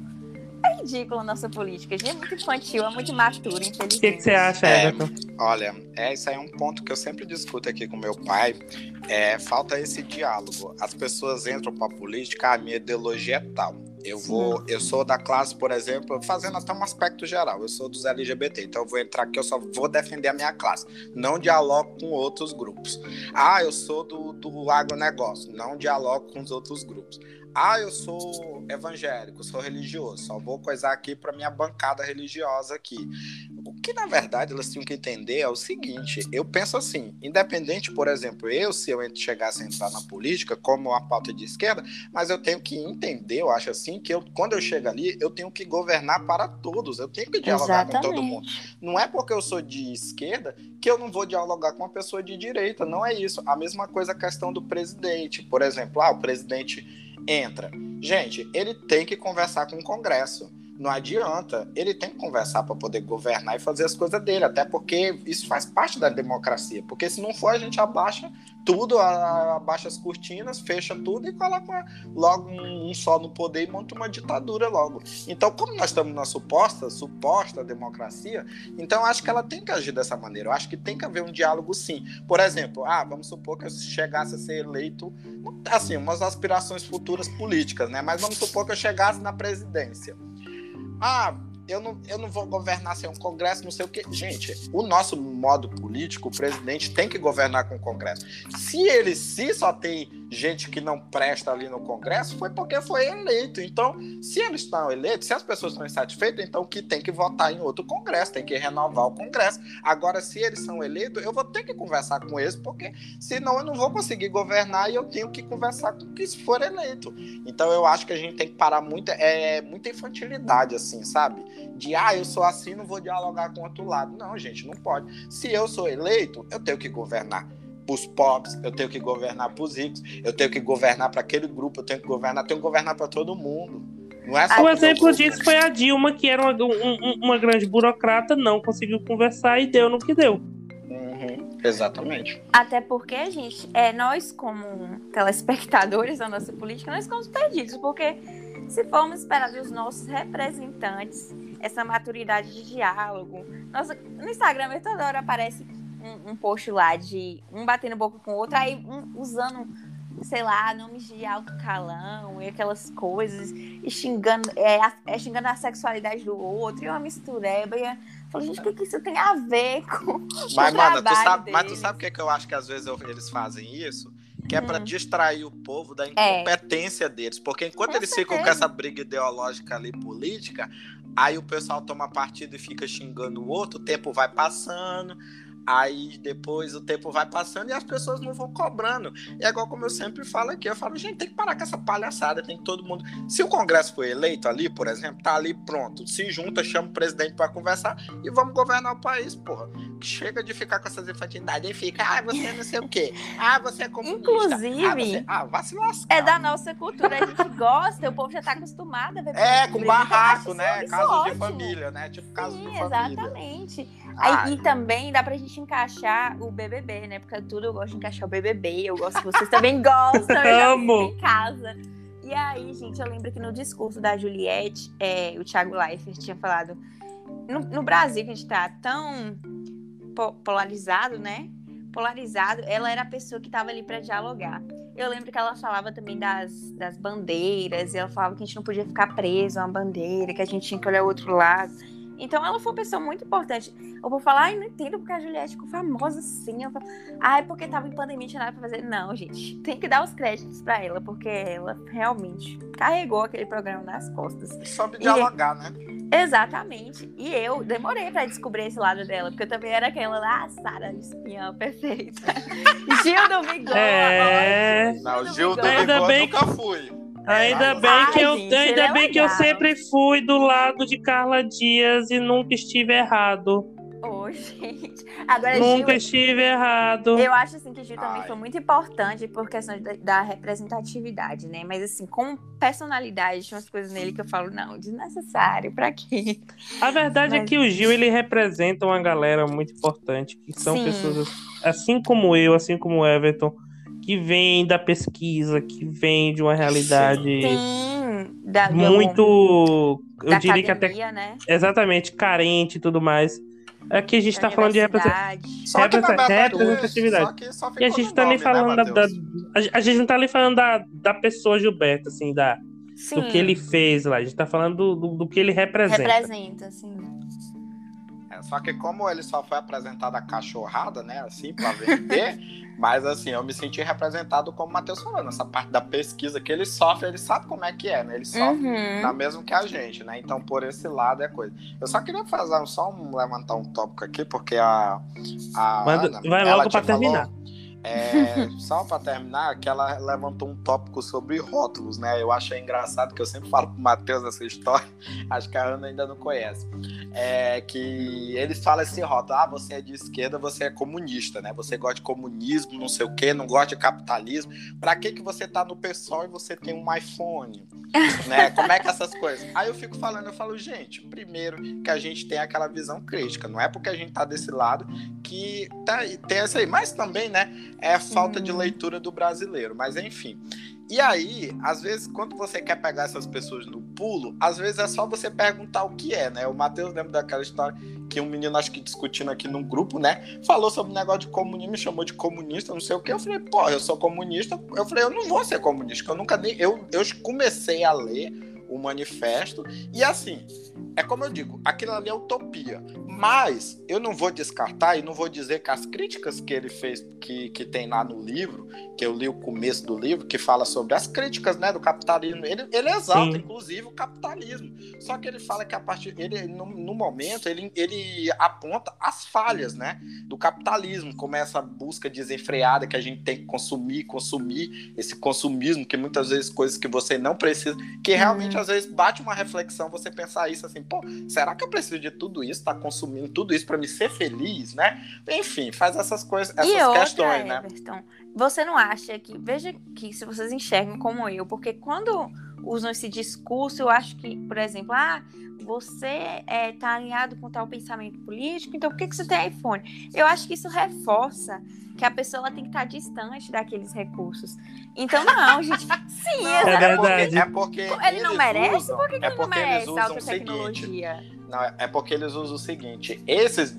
é ridículo a nossa política. A gente é muito infantil, é muito imaturo, infelizmente. O que, que, você acha, é, Everton? Olha, é, isso aí é um ponto que eu sempre discuto aqui com meu pai. É, falta esse diálogo. As pessoas entram para a política, a minha ideologia é tal. Eu vou, eu sou da classe, por exemplo, fazendo até um aspecto geral. Eu sou dos LGBT, então eu vou entrar aqui, eu só vou defender a minha classe. Não dialogo com outros grupos. Ah, eu sou do, do agronegócio, não dialogo com os outros grupos. Ah, eu sou evangélico, sou religioso, só vou coisar aqui para minha bancada religiosa aqui. O que na verdade elas tinham que entender é o seguinte: eu penso assim, independente, por exemplo, eu se eu chegasse a entrar na política como uma pauta de esquerda, mas eu tenho que entender, eu acho assim, que eu, quando eu chego ali, eu tenho que governar para todos, eu tenho que dialogar Exatamente. com todo mundo. Não é porque eu sou de esquerda que eu não vou dialogar com uma pessoa de direita, não é isso. A mesma coisa a questão do presidente, por exemplo, ah, o presidente entra. Gente, ele tem que conversar com o Congresso. Não adianta, ele tem que conversar para poder governar e fazer as coisas dele, até porque isso faz parte da democracia. Porque se não for, a gente abaixa tudo, abaixa as cortinas, fecha tudo e coloca logo um, só no poder e monta uma ditadura logo. Então, como nós estamos na suposta, suposta democracia, então acho que ela tem que agir dessa maneira. Eu acho que tem que haver um diálogo sim. Por exemplo, ah, vamos supor que eu chegasse a ser eleito, assim, umas aspirações futuras políticas, né? Mas vamos supor que eu chegasse na presidência. Ah, eu não, eu não vou governar sem um Congresso, não sei o quê. Gente, o nosso modo político, o presidente tem que governar com o Congresso. Se ele se só tem gente que não presta ali no Congresso, foi porque foi eleito. Então, se eles estão eleitos, se as pessoas estão insatisfeitas, então que tem que votar em outro Congresso, tem que renovar o Congresso. Agora, se eles são eleitos, eu vou ter que conversar com eles, porque senão eu não vou conseguir governar e eu tenho que conversar com quem for eleito. Então, eu acho que a gente tem que parar muita, é, muita infantilidade, assim, sabe? De, ah, eu sou assim, não vou dialogar com outro lado. Não, gente, não pode. Se eu sou eleito, eu tenho que governar para os pobres, eu tenho que governar para os ricos, eu tenho que governar para aquele grupo, eu tenho que governar, tenho que governar para todo mundo. Não é só um exemplo disso foi a Dilma, que era uma, um, uma grande burocrata, não conseguiu conversar e deu no que deu. Uhum, exatamente. Até porque, gente, é, nós, como telespectadores da nossa política, nós ficamos perdidos, porque se formos esperar dos nossos representantes essa maturidade de diálogo, nossa, no Instagram toda hora aparece um, um post lá de um batendo boca com o outro, aí um, usando, sei lá, nomes de alto calão e aquelas coisas, e xingando, é, é xingando a sexualidade do outro, e uma mistureba. E eu falei, gente, o que, que isso tem a ver com. Mas, mano, tu sabe, mas tu sabe o que, que eu acho que às vezes eu, eles fazem isso? que é para hum. distrair o povo da é. incompetência é. deles. Porque enquanto com eles certeza. ficam com essa briga ideológica ali política, aí o pessoal toma partido e fica xingando o outro, o tempo vai passando, Aí depois o tempo vai passando e as pessoas não vão cobrando. E é igual como eu sempre falo aqui, eu falo, gente, tem que parar com essa palhaçada, tem que todo mundo. Se o Congresso foi eleito ali, por exemplo, tá ali pronto, se junta, chama o presidente para conversar e vamos governar o país, porra. Chega de ficar com essas infantilidades e fica, ah, você não sei o quê, ah, você é comunista. Inclusive, ah, você... ah vai se lascar. É da nossa cultura, a gente gosta, o povo já tá acostumado a ver. É, com barraco, né? Casos de família, né? Tipo, casos de família. Exatamente. Aí, e também dá pra gente encaixar o BBB, né? Porque tudo eu gosto de encaixar o BBB. Eu gosto que vocês também gostam. Eu Amo. em casa. E aí, gente, eu lembro que no discurso da Juliette, é, o Thiago Leifert tinha falado. No, no, Brasil, que a gente tá tão polarizado, né? Polarizado, ela era a pessoa que tava ali para dialogar. Eu lembro que ela falava também das, das bandeiras, e ela falava que a gente não podia ficar preso a uma bandeira, que a gente tinha que olhar o outro lado. Então ela foi uma pessoa muito importante. Eu vou falar, ai, não entendo porque a Juliette ficou famosa assim. Eu falo, ai, porque tava em pandemia, tinha nada pra fazer. Não, gente, tem que dar os créditos pra ela, porque ela realmente carregou aquele programa nas costas. Soube dialogar, e... né? Exatamente. E eu demorei pra descobrir esse lado dela, porque eu também era aquela lá, ah, Sara espiã perfeita. Gil do Vigor. É. Não, Gil do Vigor bem... nunca fui. Ainda bem que eu, gente, ainda é bem que eu sempre fui do lado de Carla Dias e nunca estive errado. Ô, oh, gente. Agora, nunca Gil, estive errado. Eu acho assim que Gil Ai. também foi muito importante por questão da, da, representatividade, né? Mas assim, com personalidade, tinha umas coisas nele que eu falo, não, desnecessário, pra quê? A verdade é Mas... é que o Gil, ele representa uma galera muito importante, que são Sim. pessoas assim como eu, assim como o Everton, que vem da pesquisa, que vem de uma realidade Sim, da, muito, eu diria academia, que até né? exatamente carente e tudo mais. Aqui a gente está falando de representatividade. E a gente tá nem né, falando né, da, da, a gente não tá nem falando da, da pessoa Gilberto, assim, da, sim. do que ele fez lá. A gente tá falando do, do, do que ele representa. Representa, sim. Só que como ele só foi apresentado a cachorrada, né, assim, para vender, mas assim, eu me senti representado como o Matheus falando, essa parte da pesquisa que ele sofre, ele sabe como é que é, né? Ele sofre uhum. na mesmo que a gente, né? Então, por esse lado é coisa. Eu só queria fazer só um, levantar um tópico aqui, porque a. a Manda, Ana, vai logo para terminar. É, só para terminar, que ela levantou um tópico sobre rótulos, né? Eu achei engraçado que eu sempre falo pro Matheus essa história, acho que a Ana ainda não conhece. É que ele fala esse rótulo: ah, você é de esquerda, você é comunista, né? Você gosta de comunismo, não sei o quê, não gosta de capitalismo. Para que, que você tá no PSOL e você tem um iPhone? né? Como é que essas coisas? Aí eu fico falando, eu falo, gente, primeiro que a gente tem aquela visão crítica, não é porque a gente tá desse lado que tá, tem essa aí, mas também, né? É a falta de leitura do brasileiro. Mas enfim. E aí, às vezes, quando você quer pegar essas pessoas no pulo, às vezes é só você perguntar o que é, né? O Matheus lembra daquela história que um menino, acho que discutindo aqui num grupo, né? Falou sobre o negócio de comunismo, me chamou de comunista, não sei o que. Eu falei, pô, eu sou comunista. Eu falei, eu não vou ser comunista, eu nunca nem. Eu, eu comecei a ler o manifesto. E assim, é como eu digo, aquilo ali é utopia. Mas eu não vou descartar e não vou dizer que as críticas que ele fez, que, que tem lá no livro, que eu li o começo do livro, que fala sobre as críticas né, do capitalismo, ele, ele exalta, Sim. inclusive, o capitalismo. Só que ele fala que a partir. Ele, no, no momento, ele, ele aponta as falhas né, do capitalismo, como essa busca desenfreada que a gente tem que consumir, consumir, esse consumismo, que muitas vezes coisas que você não precisa, que realmente às vezes bate uma reflexão você pensar isso assim, pô, será que eu preciso de tudo isso, tá consumindo tudo isso para me ser feliz, né? Enfim, faz essas coisas, essas e questões, outra, né? Everton, você não acha que, veja que se vocês enxergam como eu, porque quando usam esse discurso, eu acho que, por exemplo, ah, você é, tá alinhado com tal pensamento político, então por que, que você tem iPhone? Eu acho que isso reforça que a pessoa tem que estar distante daqueles recursos. Então, não, gente. Sim, não, é verdade. É porque ele não merece? Usam, por que, que é ele não merece alta tecnologia? Seguinte, é porque eles usam o seguinte: esses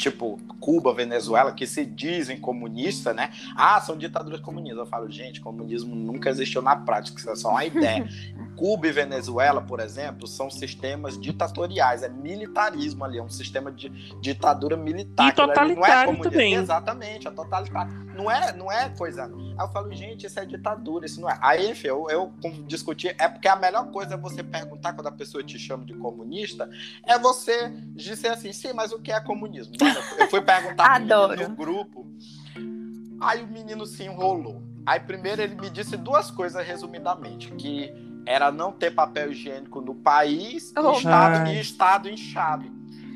tipo Cuba, Venezuela, que se dizem comunistas, né? Ah, são ditaduras comunistas. Eu falo, gente, comunismo nunca existiu na prática, isso é só uma ideia. Cuba e Venezuela, por exemplo, são sistemas ditatoriais, é militarismo ali, é um sistema de ditadura militar. E totalitário não é também. Exatamente, é totalitário. Não é, não é coisa. Aí eu falo, gente, isso é ditadura, isso não é. Aí, enfim, eu, eu discuti, é porque a melhor coisa é você perguntar quando a pessoa te chama de comunista, é você dizer assim, sim, mas o que é comunismo? Eu fui perguntar no grupo. Aí o menino se enrolou. Aí primeiro ele me disse duas coisas resumidamente, que era não ter papel higiênico no país oh, e, estado, e estado inchado.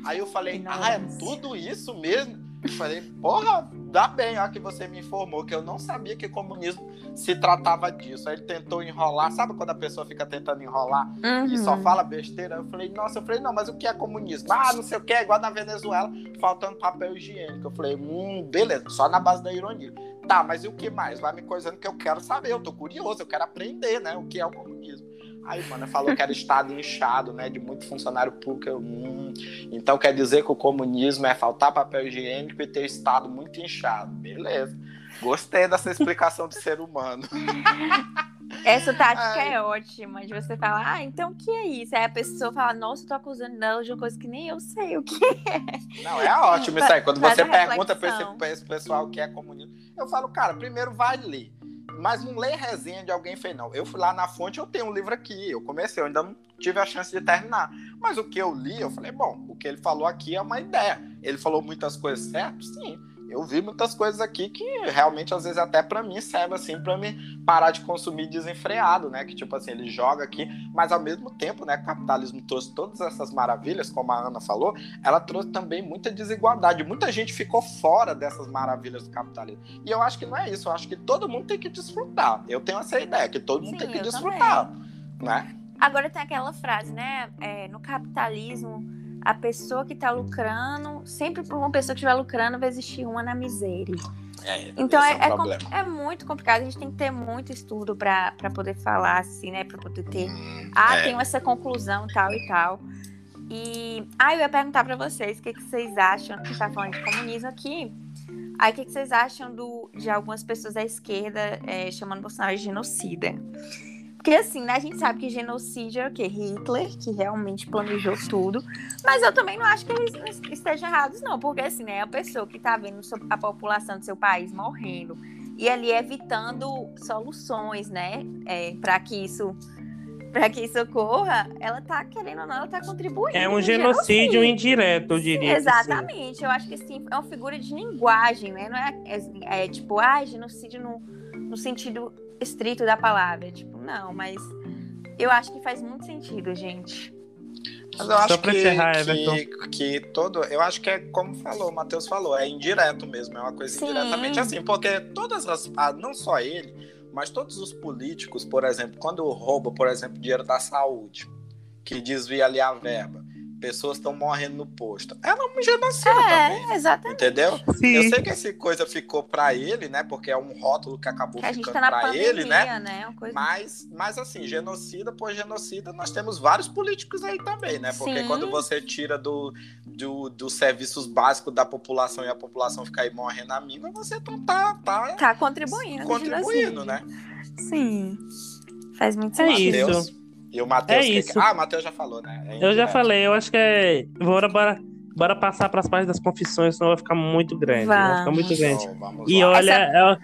Aí eu falei, Nossa. ah, é tudo isso mesmo? Eu falei, porra, dá bem, ó, que você me informou, que eu não sabia que comunismo se tratava disso. Aí ele tentou enrolar, sabe quando a pessoa fica tentando enrolar uhum. e só fala besteira? Eu falei, nossa, eu falei, não, mas o que é comunismo? Ah, não sei o que, é igual na Venezuela, faltando papel higiênico. Eu falei, hum, beleza, só na base da ironia. Tá, mas e o que mais? Vai me coisando que eu quero saber, eu tô curioso, eu quero aprender, né, o que é o comunismo. Aí, mano, falou que era estado inchado, né? De muito funcionário público. Eu, hum, então quer dizer que o comunismo é faltar papel higiênico e ter estado muito inchado. Beleza. Gostei dessa explicação do ser humano. Essa tática Ai. é ótima, de você falar, ah, então o que é isso? Aí a pessoa fala, nossa, eu tô acusando dela de uma coisa que nem eu sei o que é. Não, é ótimo isso aí. Quando você pergunta pra esse, pra esse pessoal que é comunista, eu falo, cara, primeiro vai ler. Mas não lê resenha de alguém fez, não. Eu fui lá na fonte, eu tenho um livro aqui. Eu comecei, eu ainda não tive a chance de terminar. Mas o que eu li, eu falei, bom, o que ele falou aqui é uma ideia. Ele falou muitas coisas certas? Sim eu vi muitas coisas aqui que realmente às vezes até para mim serve assim para me parar de consumir desenfreado, né? Que tipo assim, ele joga aqui, mas ao mesmo tempo, né, o capitalismo trouxe todas essas maravilhas, como a Ana falou, ela trouxe também muita desigualdade. Muita gente ficou fora dessas maravilhas do capitalismo. E eu acho que não é isso, eu acho que todo mundo tem que desfrutar. Eu tenho essa ideia que todo mundo Sim, tem que desfrutar, também. né? Agora tem aquela frase, né? É, no capitalismo a pessoa que está lucrando, sempre por uma pessoa que estiver lucrando, vai existir uma na miséria. É, então é, é, é, é, muito complicado, a gente tem que ter muito estudo para poder falar assim, né? Para poder ter. Hum, ah, é. tenho essa conclusão, tal e tal. E. Ah, eu ia perguntar para vocês o que, que vocês acham, que está falando de comunismo aqui. Aí o que, que vocês acham do, de algumas pessoas da esquerda é, chamando Bolsonaro de genocida? Porque assim, né, a gente sabe que genocídio é o quê? Hitler, que realmente planejou tudo. Mas eu também não acho que eles estejam errados, não. Porque assim, né, a pessoa que tá vendo a população do seu país morrendo e ali evitando soluções, né, é, para que isso para que isso ocorra, ela tá querendo ou não, ela tá contribuindo. É um genocídio, genocídio. indireto, eu diria. Sim, exatamente. Eu acho que sim, é uma figura de linguagem, né? Não é, é, é tipo, ah, genocídio no, no sentido estrito da palavra. Tipo, não, mas eu acho que faz muito sentido, gente. Mas eu acho que, encerrar, que, que, todo. Eu acho que é como falou, o Matheus falou, é indireto mesmo, é uma coisa Sim. indiretamente assim, porque todas as. Ah, não só ele, mas todos os políticos, por exemplo, quando roubam, por exemplo, dinheiro da saúde, que desvia ali a verba pessoas estão morrendo no posto. Ela é um genocídio é, também. Exatamente. Entendeu? Sim. Eu sei que essa coisa ficou para ele, né? Porque é um rótulo que acabou que ficando tá para ele, né? né? Coisa... Mas, mas assim, genocida por genocida, nós temos vários políticos aí também, né? Porque Sim. quando você tira do, do, dos serviços básicos da população e a população fica aí morrendo na mina, você não tá, tá, tá contribuindo. Contribuindo, né? Sim. Faz muito é sentido. É isso. E o Matheus. É isso. Que... Ah, o Matheus já falou, né? É eu já falei, eu acho que é. Bora, bora, bora passar para as páginas das confissões, senão vai ficar muito grande. Vai ficar muito grande. Então, e olha, essa, é,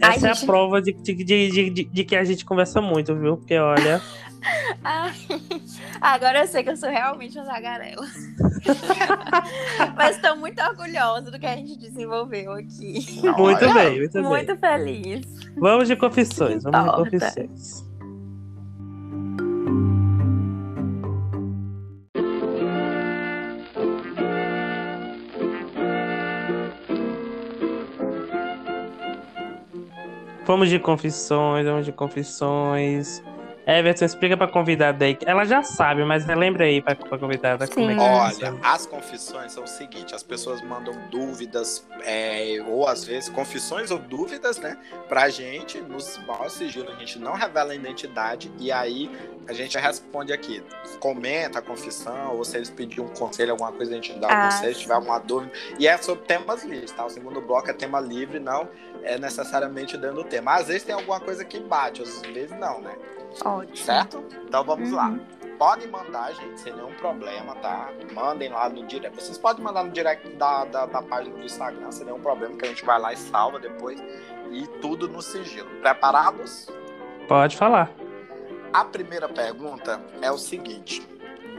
essa é gente... a prova de, de, de, de, de que a gente conversa muito, viu? Porque olha. agora eu sei que eu sou realmente uma zagarela. Mas estou muito orgulhosa do que a gente desenvolveu aqui. Muito bem, muito, bem. Muito feliz. Vamos de confissões, vamos de confissões. Vamos de confissões, vamos de confissões. Everton, explica pra convidada aí. Ela já sabe, mas lembra aí pra, pra convidada como é que Olha, é as confissões são o seguinte: as pessoas mandam dúvidas, é, ou às vezes confissões ou dúvidas, né, pra gente, nos maiores sigilo, a gente não revela a identidade, e aí a gente responde aqui. Comenta a confissão, ou se eles pedirem um conselho, alguma coisa, a gente dá ah. um conselho, se tiver alguma dúvida. E é sobre temas livres, tá? O segundo bloco é tema livre, não é necessariamente dentro do tema. Às vezes tem alguma coisa que bate, às vezes não, né? Ótimo. Certo? Então vamos uhum. lá. Podem mandar, gente, sem nenhum problema, tá? Mandem lá no direct. Vocês podem mandar no direct da, da, da página do Instagram, sem nenhum problema, que a gente vai lá e salva depois. E tudo no sigilo. Preparados? Pode falar. A primeira pergunta é o seguinte: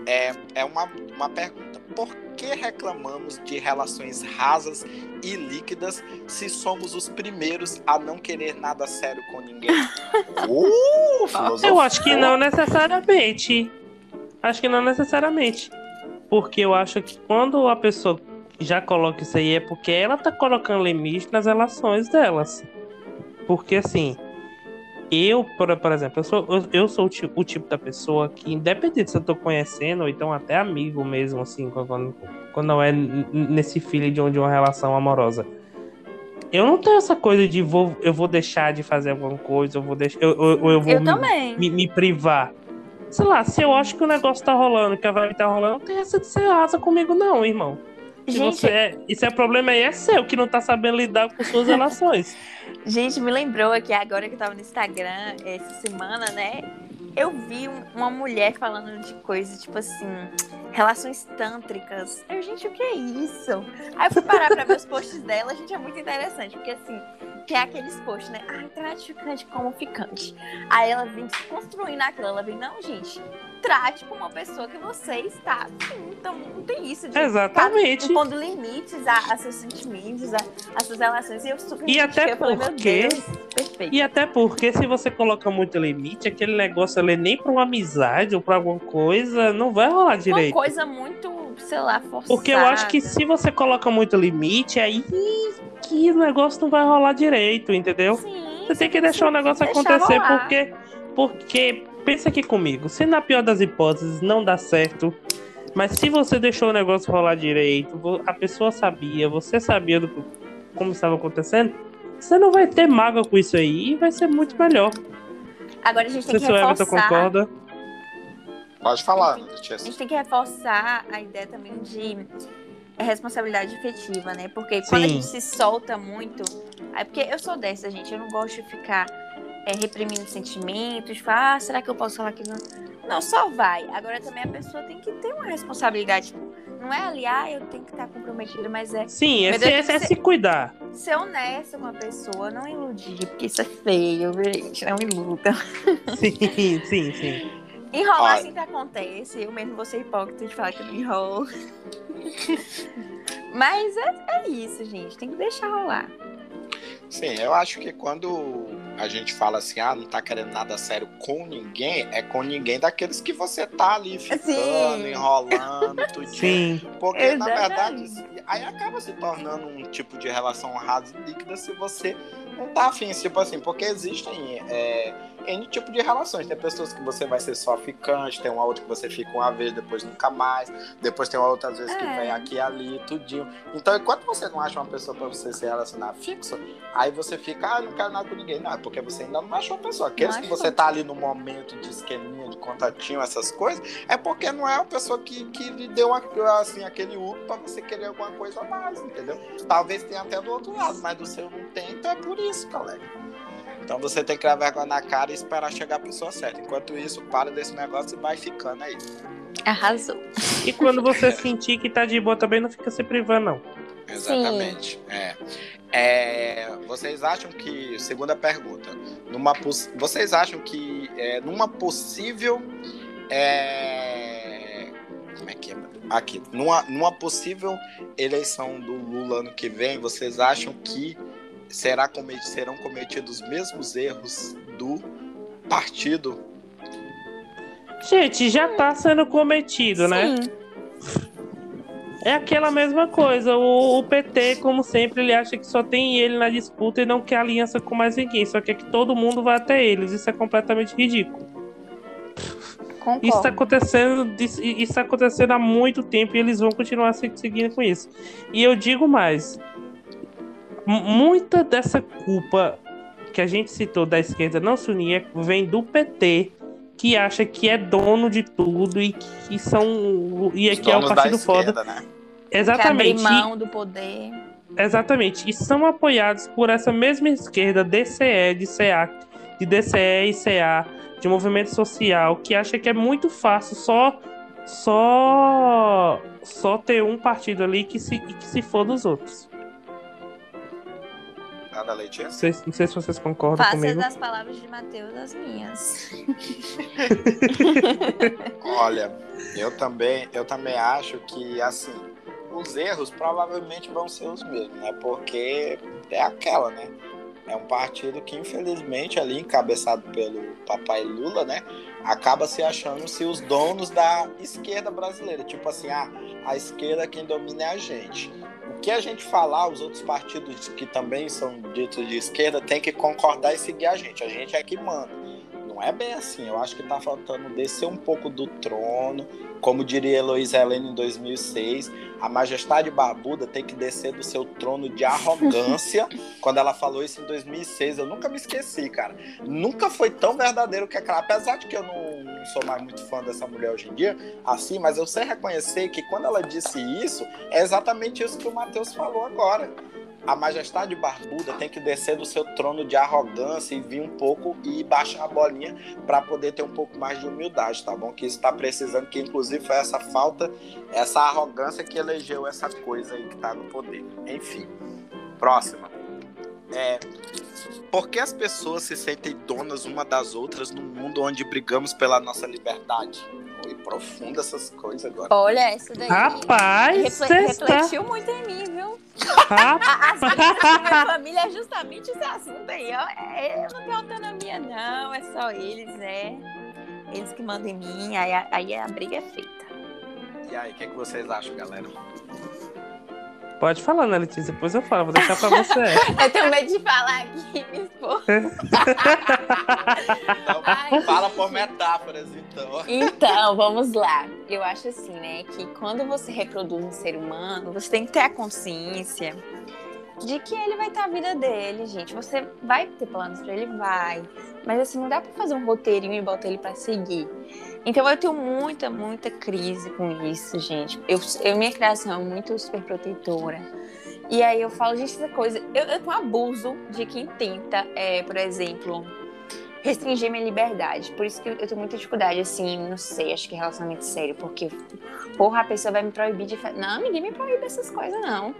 é, é uma, uma pergunta. Por que reclamamos de relações rasas e líquidas se somos os primeiros a não querer nada sério com ninguém? uh, eu acho que não necessariamente. Acho que não necessariamente. Porque eu acho que quando a pessoa já coloca isso aí é porque ela tá colocando limite nas relações delas. Porque assim, eu, por, por exemplo, eu sou, eu, eu sou o tipo, o tipo, da pessoa que, independente se eu tô conhecendo, ou então até amigo mesmo, assim, quando, quando não é nesse filho de, de uma relação amorosa. Eu não tenho essa coisa de vou, eu vou deixar de fazer alguma coisa, eu vou deixar. Eu, eu, eu vou me, me, me, privar. sei lá, se eu acho que o negócio tá rolando, que a vibe tá rolando, não tem essa de ser asa comigo, não, irmão. Gente, você é, isso é problema aí, é seu, que não tá sabendo lidar com suas relações. Gente, me lembrou aqui agora que eu tava no Instagram essa semana, né? Eu vi um- uma mulher falando de coisa tipo assim, relações tântricas. Eu, gente, o que é isso? Aí eu fui parar pra ver os posts dela, gente, é muito interessante, porque assim, tem aqueles posts, né? Ai, trate ficante como ficante. Aí ela vem se construindo aquilo, ela vem, não, gente, trate como uma pessoa que você está. Então não tem isso de Exatamente. ficar impondo limites a, a seus sentimentos, a, a suas relações. E eu super E até falei, porque- Deus, perfeito. E até porque se você coloca muito limite, aquele negócio ali nem pra uma amizade ou pra alguma coisa, não vai rolar Uma direito. coisa muito, sei lá, forçada. Porque eu acho que se você coloca muito limite, aí que o negócio não vai rolar direito, entendeu? Sim, Você tem que deixar o negócio acontecer, rolar. porque. Porque, pensa aqui comigo, se na pior das hipóteses não dá certo, mas se você deixou o negócio rolar direito, a pessoa sabia, você sabia do como estava acontecendo, você não vai ter mágoa com isso aí e vai ser muito melhor. Agora a gente tem Se que reforçar. concorda. Pode falar, A Letícia. gente tem que reforçar a ideia também de responsabilidade efetiva, né? Porque quando a Sim. gente se solta muito. É porque eu sou dessa, gente. Eu não gosto de ficar é, reprimindo sentimentos. Falar, ah, será que eu posso falar que não? Não, só vai. Agora também a pessoa tem que ter uma responsabilidade. Tipo, não é ali, ah, eu tenho que estar comprometida, mas é Sim, esse, Deus, esse é se cuidar. ser honesta com a pessoa, não iludir, porque isso é feio, gente? Não iluda. Sim, sim, sim. Enrolar Olha. sempre acontece. Eu mesmo vou ser hipócrita de falar que eu não enrolo. Mas é, é isso, gente. Tem que deixar rolar. Sim, eu acho que quando a gente fala assim, ah, não tá querendo nada sério com ninguém, é com ninguém daqueles que você tá ali ficando, Sim. enrolando, tudinho. Sim. Porque, na Exatamente. verdade, aí acaba se tornando um tipo de relação rasa e líquida se você não tá afim, tipo assim, porque existem é, N tipo de relações. Tem pessoas que você vai ser só ficante, tem uma outra que você fica uma vez, depois nunca mais, depois tem uma outra às vezes que É. vem aqui e ali, tudinho. Então, enquanto você não acha uma pessoa pra você se relacionar fixo, aí você fica, ah, não quero nada com ninguém. Não, é porque você ainda não achou a pessoa. Aqueles que você tá ali no momento de esqueminha, de contatinho, essas coisas, é porque não é uma pessoa que, que lhe deu uma, assim, aquele up pra você querer alguma coisa a mais, entendeu? Talvez tenha até do outro lado, mas do seu não tem, então é por isso, colega. Então você tem que levar vergonha na cara e esperar chegar a pessoa certa. Enquanto isso, para desse negócio e vai ficando aí. Arrasou. E quando você sentir que tá de boa também, não fica se privando, não. Exatamente. É. É, vocês acham que, segunda pergunta, numa, poss- vocês acham que é, numa possível. é, como é que é? Aqui, numa, numa possível eleição do Lula ano que vem, vocês acham que será cometi- serão cometidos os mesmos erros do partido? Gente, já tá sendo cometido, né? Sim. É aquela mesma coisa. O, o PT, como sempre, ele acha que só tem ele na disputa e não quer aliança com mais ninguém. Só quer que todo mundo vá até eles. Isso é completamente ridículo. Concordo. Isso tá acontecendo, isso isso tá acontecendo há muito tempo e eles vão continuar se- seguindo com isso. E eu digo mais: muita dessa culpa que a gente citou da esquerda não se unir vem do PT, que acha que é dono de tudo e que são e que é o partido foda. né? Exatamente. E- mão do poder. Exatamente. E são apoiados por essa mesma esquerda DCE, de CA, de DCE e CA, de movimento social, que acha que é muito fácil só só só ter um partido ali que se, que se for dos outros. Letícia? Não sei, não sei se vocês concordam Faça comigo. das palavras de Mateus as minhas. Olha, eu também, eu também acho que assim, os erros provavelmente vão ser os mesmos, né? Porque é aquela, né? É um partido que infelizmente ali encabeçado pelo papai Lula, né, acaba se achando se os donos da esquerda brasileira, tipo assim, ah, a esquerda quem domina é a gente. Que a gente falar, os outros partidos que também são ditos de esquerda tem que concordar e seguir a gente. A gente é que manda. não é bem assim. Eu acho que tá faltando descer um pouco do trono. Como diria Heloísa Helena em 2006, a majestade barbuda tem que descer do seu trono de arrogância. quando ela falou isso em 2006, eu nunca me esqueci, cara. Nunca foi tão verdadeiro que aquela. Apesar de que eu não, não sou mais muito fã dessa mulher hoje em dia, assim, mas eu sei reconhecer que quando ela disse isso, é exatamente isso que o Matheus falou agora a majestade barbuda tem que descer do seu trono de arrogância e vir um pouco e baixar a bolinha para poder ter um pouco mais de humildade, tá bom? Que está precisando, que inclusive foi essa falta, essa arrogância que elegeu essa coisa aí que está no poder. Enfim, próxima. É, por que as pessoas se sentem donas uma das outras num mundo onde brigamos pela nossa liberdade? Foi profunda essas coisas agora. Olha, essa daí. Rapaz, refle refletiu muito em mim, viu? Rapaz. A minha família é justamente esse assunto aí. Eu, é, eu não tenho autonomia, não. É só eles, né? Eles que mandam em mim. Aí, aí a briga é feita. E aí, o que, é que vocês acham, galera? Pode falar, né, Letícia? Depois eu falo, vou deixar pra você. eu tenho medo de falar aqui, me expor. então, fala por metáforas, então. Então, vamos lá. Eu acho assim, né, que quando você reproduz um ser humano, você tem que ter a consciência de que ele vai ter a vida dele, gente. Você vai ter planos para ele, vai. Mas assim, não dá para fazer um roteirinho e botar ele para seguir. Então eu tenho muita, muita crise com isso, gente. Eu, eu minha criação é muito super protetora. E aí eu falo, gente, essa coisa. Eu, eu tenho abuso de quem tenta, é, por exemplo, restringir minha liberdade. Por isso que eu, tenho muita dificuldade, assim, não sei, acho que relacionamento sério, porque, porra, a pessoa vai me proibir de. Não, ninguém me proíbe essas coisas, não.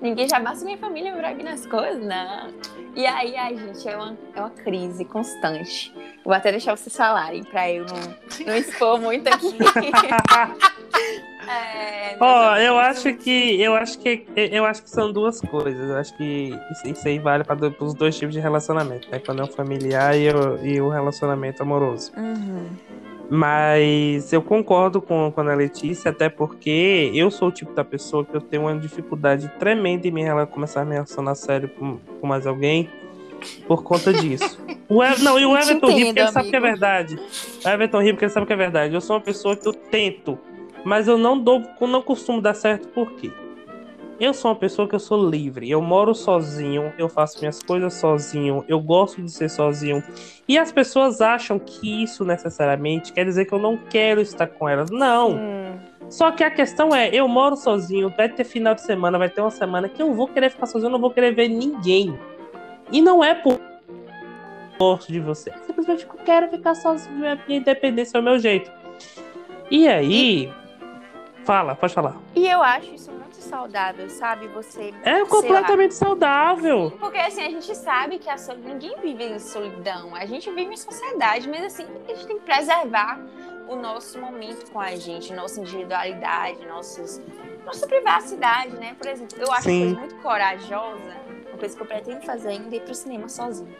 Ninguém já basta minha família me proibir nas coisas, não. E aí, ai, gente, é uma, é uma crise constante. Vou até deixar vocês falarem pra eu não, não expor muito aqui. é, Ó, oh, eu acho que eu acho que eu acho que são duas coisas. Eu acho que isso, isso aí vale para os dois tipos de relacionamento, né? Quando é o familiar e o, e o relacionamento amoroso. Uhum. Mas eu concordo com, com a Letícia, até porque eu sou o tipo da pessoa que eu tenho uma dificuldade tremenda em me, começar a me relacionar sério com, com mais alguém por conta disso. O Ever, não, e o Everton ri porque ele sabe que é verdade. O Everton ri porque ele sabe que é verdade. Eu sou uma pessoa que eu tento, mas eu não dou, não costumo dar certo por quê? Eu sou uma pessoa que eu sou livre. Eu moro sozinho, eu faço minhas coisas sozinho, eu gosto de ser sozinho. E as pessoas acham que isso necessariamente quer dizer que eu não quero estar com elas. Não. Hum. Só que a questão é, eu moro sozinho, vai ter final de semana, vai ter uma semana que eu vou querer ficar sozinho, eu não vou querer ver ninguém. E não é por gosto de você. É simplesmente eu quero ficar sozinho, minha independência é o meu jeito. E aí, fala, pode falar. E eu acho isso saudável, sabe? Você. É completamente saudável. Porque assim, a gente sabe que a sol... ninguém vive em solidão. A gente vive em sociedade, mas assim, a gente tem que preservar o nosso momento com a gente, nossa individualidade, nossos, nossa privacidade, né? Por exemplo, eu acho Sim. que muito corajosa. Uma coisa que eu pretendo fazer ainda é ir pro cinema sozinho.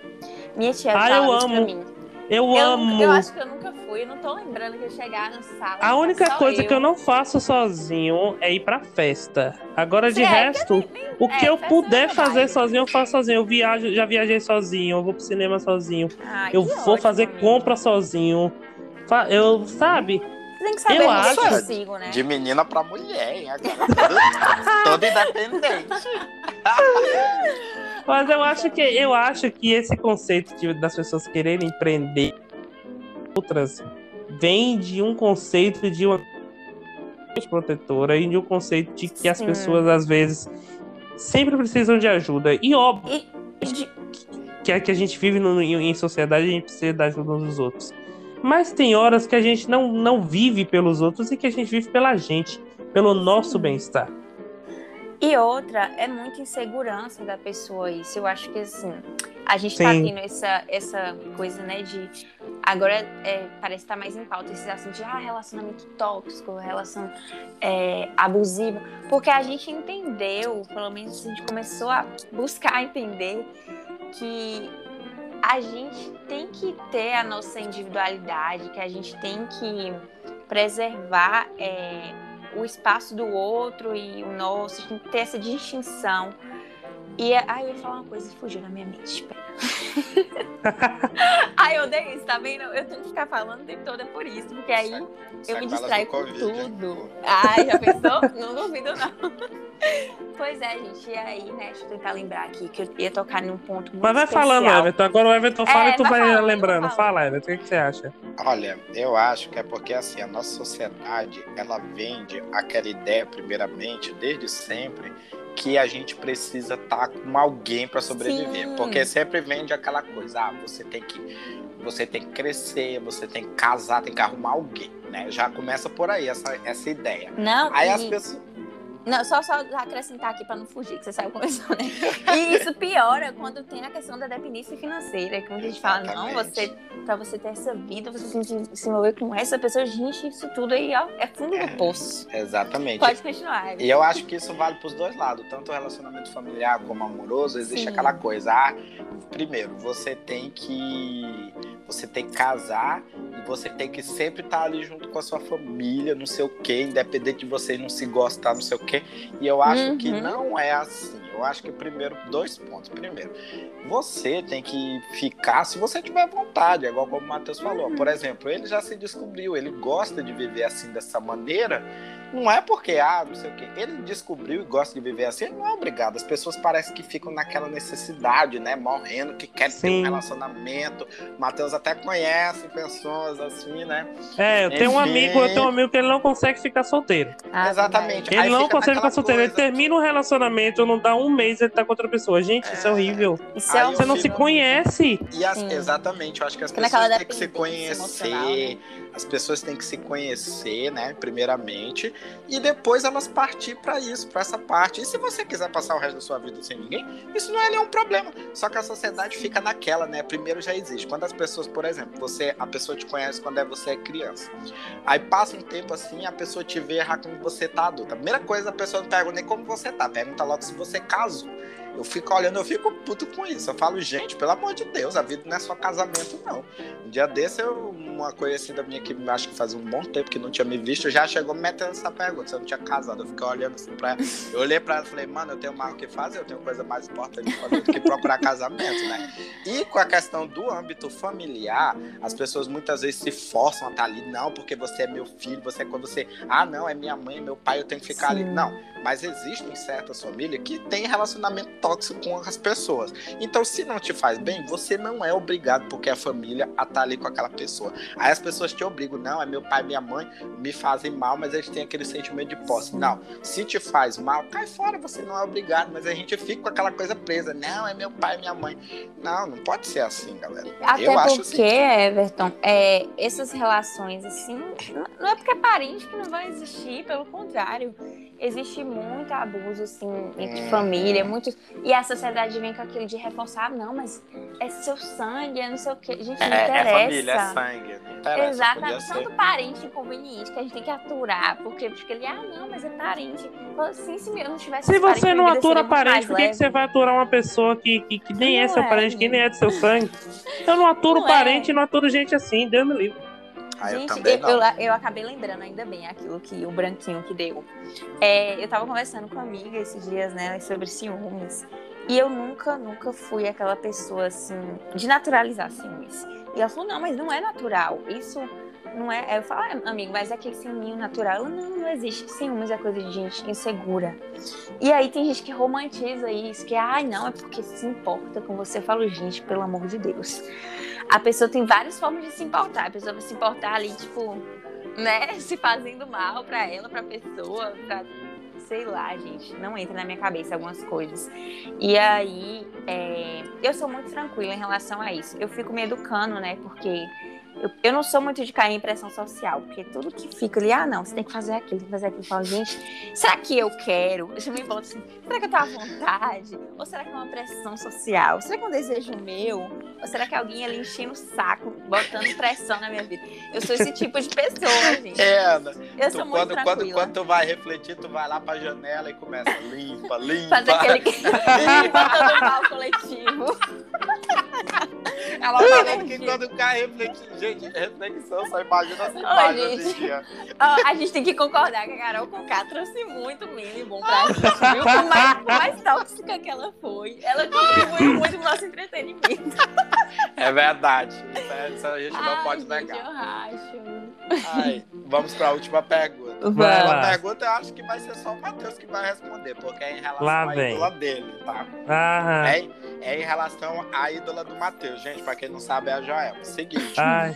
Minha tia ah, fala isso pra mim. Eu, eu, amo. Eu acho que eu nunca fui, eu não tô lembrando que eu chegar na sala. A única coisa eu. que eu não faço sozinho é ir pra festa. Agora, de é, resto, que o que é, eu puder fazer sozinho, eu faço sozinho. Eu viajo, já viajei sozinho, eu vou pro cinema sozinho. Ah, eu vou ótimo, fazer amigo. compra sozinho. Eu, sabe? Tem que saber eu acho consigo, né? De menina pra mulher, hein? Agora, toda independente. Mas eu acho que eu acho que esse conceito de, das pessoas quererem empreender outras vem de um conceito de uma protetora e de um conceito de que Sim. as pessoas às vezes sempre precisam de ajuda. E óbvio e, de... que é que a gente vive no, em, em sociedade, a gente precisa da ajuda uns dos outros. Mas tem horas que a gente não, não vive pelos outros e que a gente vive pela gente, pelo nosso bem-estar. E outra, é muita insegurança da pessoa isso. Eu acho que assim, a gente tá Sim. tá tendo essa, essa coisa, né, de. Agora é, parece estar tá mais em pauta esses assuntos de ah, relacionamento tóxico, relação é, abusiva. Porque a gente entendeu, pelo menos a gente começou a buscar entender que a gente tem que ter a nossa individualidade, que a gente tem que preservar. É, o espaço do outro e o nosso, a gente tem que ter essa distinção. E aí eu ia falar uma coisa e fugiu na minha mente. Espera. ai, eu odeio isso, tá vendo? Eu tenho que ficar falando o tempo todo é por isso, porque aí eu me distraio com tudo. Ai, já pensou? não duvido, não. Pois é, gente. E aí, né? Deixa eu tentar lembrar aqui que eu ia tocar num ponto muito Mas vai especial. falando, Everton. Agora o Everton fala É, e tu vai vai falando, lembrando. Fala, Everton. O que, que você acha? Olha, eu acho que é porque assim, a nossa sociedade, ela vende aquela ideia, primeiramente, desde sempre, que a gente precisa estar com alguém para sobreviver. Sim. Porque sempre vende aquela coisa, ah, você tem que você tem que crescer, você tem que casar, tem que arrumar alguém, né? Já começa por aí essa, essa ideia. Não, Aí e... as pessoas Não, só, só acrescentar aqui pra não fugir, que você saiu começando, né? E isso piora quando tem a questão da dependência financeira, que a gente fala, não, você, pra você ter essa vida, você tem que se envolver com essa pessoa, gente, isso tudo aí, ó, é fundo do poço. Exatamente. Pode continuar. E eu acho que isso vale para os dois lados, tanto o relacionamento familiar como amoroso, existe Sim. aquela coisa. Ah, primeiro, você tem que você tem que casar e você tem que sempre estar ali junto com a sua família, não sei o quê, independente de vocês não se gostar, não sei o quê. E eu acho que Uhum. não é assim. Eu acho que primeiro, dois pontos. Primeiro, você tem que ficar se você tiver vontade, igual como o Matheus falou. Por exemplo, ele já se descobriu, ele gosta de viver assim dessa maneira. Não é porque, ah, não sei o quê. Ele descobriu e gosta de viver assim, ele não é obrigado. As pessoas parecem que ficam naquela necessidade, né? Morrendo, que quer ter Sim. um relacionamento. Matheus até conhece pessoas assim, né? É, eu tenho um amigo, eu tenho um amigo que ele não consegue ficar solteiro. Ah, Exatamente. Ele Aí não fica consegue ficar solteiro. Ele coisa. termina um relacionamento, não dá um mês, ele tá com outra pessoa. Gente, isso é É. horrível. Isso é um Você não se conhece. E as- exatamente, eu acho que as naquela pessoas têm que se conhecer, emocional? As pessoas têm que se conhecer, né, primeiramente, e depois elas partir para isso, para essa parte. E se você quiser passar o resto da sua vida sem ninguém, isso não é nenhum problema. Só que a sociedade fica naquela, né? Primeiro já existe. Quando as pessoas, por exemplo, você, a pessoa te conhece quando é você é criança. Aí passa um tempo assim, a pessoa te vê errar como você tá adulta. A primeira coisa a pessoa não pergunta nem como você tá, pergunta logo se você casou. Eu fico olhando, eu fico puto com isso. Eu falo, gente, pelo amor de Deus, a vida não é só casamento, não. Um dia desse, eu, uma conhecida minha que acho que fazia um bom tempo que não tinha me visto, já chegou me metendo essa pergunta, se eu não tinha casado. Eu fiquei olhando assim pra ela. Eu olhei pra ela e falei, mano, eu tenho mais o que fazer, eu tenho coisa mais importante pra fazer do que procurar casamento, né? E com a questão do âmbito familiar, as pessoas muitas vezes se forçam a estar ali, não, porque você é meu filho, você é quando você. Ah, não, é minha mãe, meu pai, eu tenho que ficar ali. Sim. Não, mas existem certas famílias que têm relacionamento tóxico com as pessoas. Então, se não te faz bem, você não é obrigado, porque a família, a estar ali com aquela pessoa. Aí as pessoas te obrigam, não, é meu pai, minha mãe, me fazem mal, mas eles têm aquele sentimento de posse. Não, se te faz mal, cai fora, você não é obrigado, mas a gente fica com aquela coisa presa. Não, é meu pai, minha mãe. Não, não pode ser assim, galera. Até Eu acho porque, assim. Everton, é, essas relações assim, não- não é porque é parente que não vai existir, pelo contrário. Existe muito abuso, assim, entre família, muito. E a sociedade vem com aquilo de reforçar, não, mas é seu sangue, é não sei o quê. Gente, não É, interessa. é família, é sangue. Não interessa, Exatamente. ser. Tanto parente inconveniente que a gente tem que aturar, porque, porque ele, ah, não, mas é parente. Fala, Sim, se eu não tivesse Se você não atura parente, por que, que você vai aturar uma pessoa que, que, que nem é Não seu é, parente, que gente. nem é do seu sangue? Eu não aturo Não é. parente e não aturo gente assim, Deus me livre. Ah, eu Gente, também eu, não. eu, eu acabei lembrando ainda bem aquilo que o branquinho que deu. É, eu tava conversando com uma amiga esses dias, né, sobre ciúmes. E eu nunca, nunca fui aquela pessoa assim, de naturalizar ciúmes. E ela falou, não, mas não é natural. Isso não é. Eu falo, ah, amigo, mas é aquele ciúminho natural. Não, não existe. Ciúmes é coisa de gente insegura. E aí tem gente que romantiza isso, que, ai, não, é porque se importa com você. Eu falo, gente, pelo amor de Deus. A pessoa tem várias formas de se importar. A pessoa vai se importar ali, tipo, né, se fazendo mal pra ela, pra pessoa, pra. Sei lá, gente, não entra na minha cabeça algumas coisas. E aí, é, eu sou muito tranquila em relação a isso. Eu fico me educando, né, porque eu, eu não sou muito de cair em pressão social, porque tudo que fica ali, ah, não, você tem que fazer aquilo, tem que fazer aquilo. Eu falo, gente, será que eu quero? Eu me boto assim, será que eu tô à vontade? Ou será que é uma pressão social? Será que é um desejo meu? Ou será que é alguém ali enchendo o saco, botando pressão na minha vida? Eu sou esse tipo de pessoa, gente. É, Ana. Eu sou muito quando, quando, quando tu vai refletir, tu vai lá pra janela e começa limpa, limpa. Fazer aquele limpa todo mal coletivo. Ela falando que quando o cara reflete, gente, reflexão, só imagina essa imagem hoje em dia. A gente tem que concordar que a Carol Conká trouxe muito meme bom pra gente, viu? Por mais, por mais tóxica que ela foi, ela contribuiu muito pro nosso entretenimento. É verdade. Isso, é- isso a gente não Ai, pode gente, negar. Eu racho. Ai, vamos pra última pergunta. Vai pergunta eu acho que vai ser só o Matheus que vai responder, porque é em relação Lá à vem. ídola dele, tá? Ah, É, em- é em relação à ídola do Matheus, gente. Pra quem não sabe, é a Joelma. Seguinte, ai.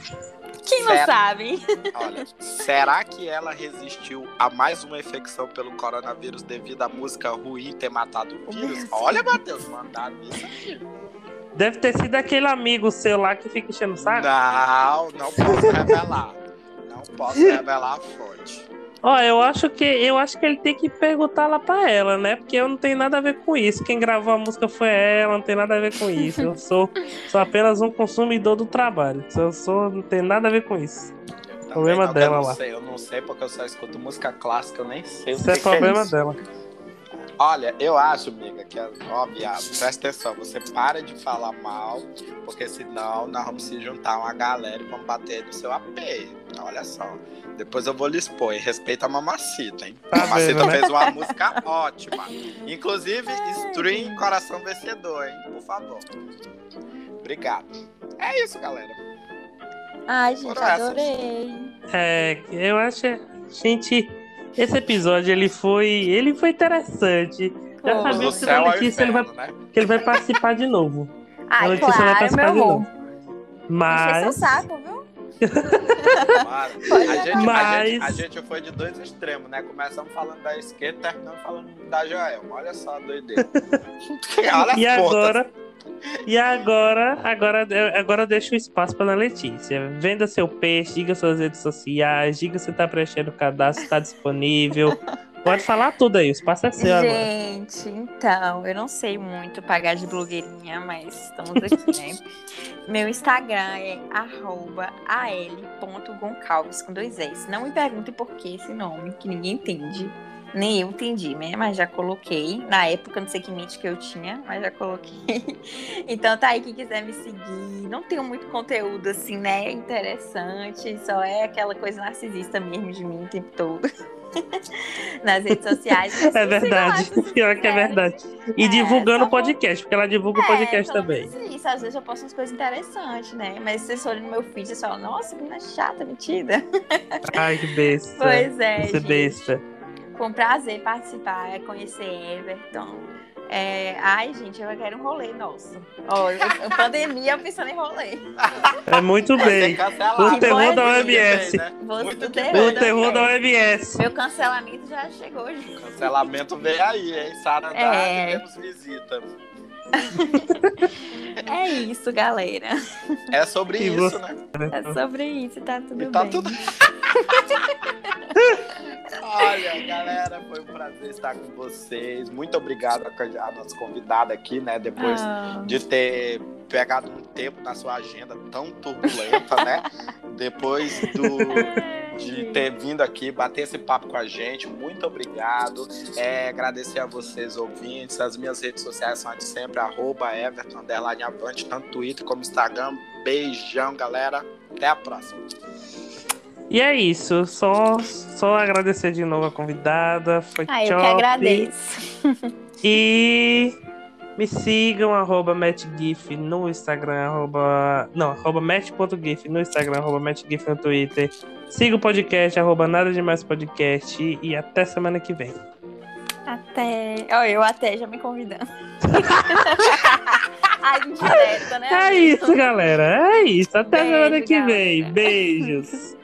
Quem não Certo. sabe? olha, será que ela resistiu a mais uma infecção pelo coronavírus devido à música ruim ter matado o vírus? Olha, Matheus, mandaram isso aqui. Deve ter sido aquele amigo seu lá que fica enchendo o saco. Não, não posso revelar. Não posso revelar a fonte. Ó, eu acho que eu acho que ele tem que perguntar lá pra ela, né? Porque eu não tenho nada a ver com isso. Quem gravou a música foi ela, não tem nada a ver com isso. Eu sou, sou apenas um consumidor do trabalho. Eu sou, não tem nada a ver com isso. Eu também Problema não, dela eu não lá. Sei, eu não sei porque eu só escuto música clássica, eu nem sei o Isso que é que problema isso. dela. Olha, eu acho, amiga, que, ó, viado, presta atenção, você para de falar mal, porque senão nós vamos se juntar uma galera e vamos bater no seu AP. Olha só. Depois eu vou lhe expor, e respeita a Mamacita, hein? Tá Mamacita vendo, né? fez uma música ótima. Inclusive, stream Coração Vencedor, hein? Por favor. Obrigado. É isso, galera. Ai, gente, Foram essas. adorei. É, eu acho, gente, esse episódio ele foi, ele foi interessante. Já Pô. sabia que Letícia ele vai, inferno, né? que ele vai participar de novo. Ai, Letícia vai claro, participar meu de amor. novo. Seu Mas, saco, viu? Pode a, gente, a, Mas- gente, a gente foi de dois extremos, né? Começamos falando da esquerda, terminamos falando da Joelma. Olha só a doideira. Olha e agora, e agora, agora, agora eu deixo o espaço para a Letícia. Venda seu peixe, diga suas redes sociais, diga se tá preenchendo o cadastro, está disponível. Pode falar tudo aí, o espaço é seu agora. Gente, então, eu não sei muito pagar de blogueirinha, mas estamos aqui, né? Meu Instagram é arroba al.goncalves com dois S. Não me perguntem por que esse nome, que ninguém entende. Nem eu entendi, né? Mas já coloquei. Na época, não sei que mente que eu tinha, mas já coloquei. Então tá aí, quem quiser me seguir. Não tenho muito conteúdo assim, né? Interessante. Só é aquela coisa narcisista mesmo de mim o tempo todo. Nas redes sociais. É lá verdade, pior que é verdade. E É, divulgando só o podcast, porque ela divulga o podcast É, pelo também. menos Isso, às vezes eu posto umas coisas interessantes, né? Mas se vocês forem no meu feed, vocês falam, nossa, que menina chata, metida. Ai, que besta. Pois é, Você gente. besta. Foi um prazer participar, é conhecer Everton. É, Ai, gente, eu quero um rolê, nossa. Ó, eu- pandemia, eu pensando em rolê. É muito bem. O terror da OMS. bem, né? Muito terror. O terror da OMS. Meu cancelamento já chegou, gente. Cancelamento veio aí, hein? Sara É. temos visita. É isso, galera. É sobre E isso, você- né? É sobre isso, tá tudo E tá bem. tudo. Olha, galera, foi um prazer estar com vocês. Muito obrigado a, a nossa convidada aqui, né? Depois Ah, de ter pegado um tempo na sua agenda tão turbulenta, né? Depois do, de ter vindo aqui bater esse papo com a gente. Muito obrigado. É, agradecer a vocês, ouvintes. As minhas redes sociais são as de sempre, arroba Everton, underline Avante, tanto Twitter como Instagram. Beijão, galera. Até a próxima. E é isso. Só, só agradecer de novo a convidada. Foi Ah, eu que agradeço. E me sigam, arroba MattGif no Instagram, arroba. Não, arroba Matt.gif no Instagram, arroba MattGif no Twitter. Siga o podcast, arroba Nada Demais Podcast. E até semana que vem. Até. Ó, eu até já me convidando. Ai, indireta, né? É isso, galera. É isso. Até Beijo, semana que galera. vem. Beijos.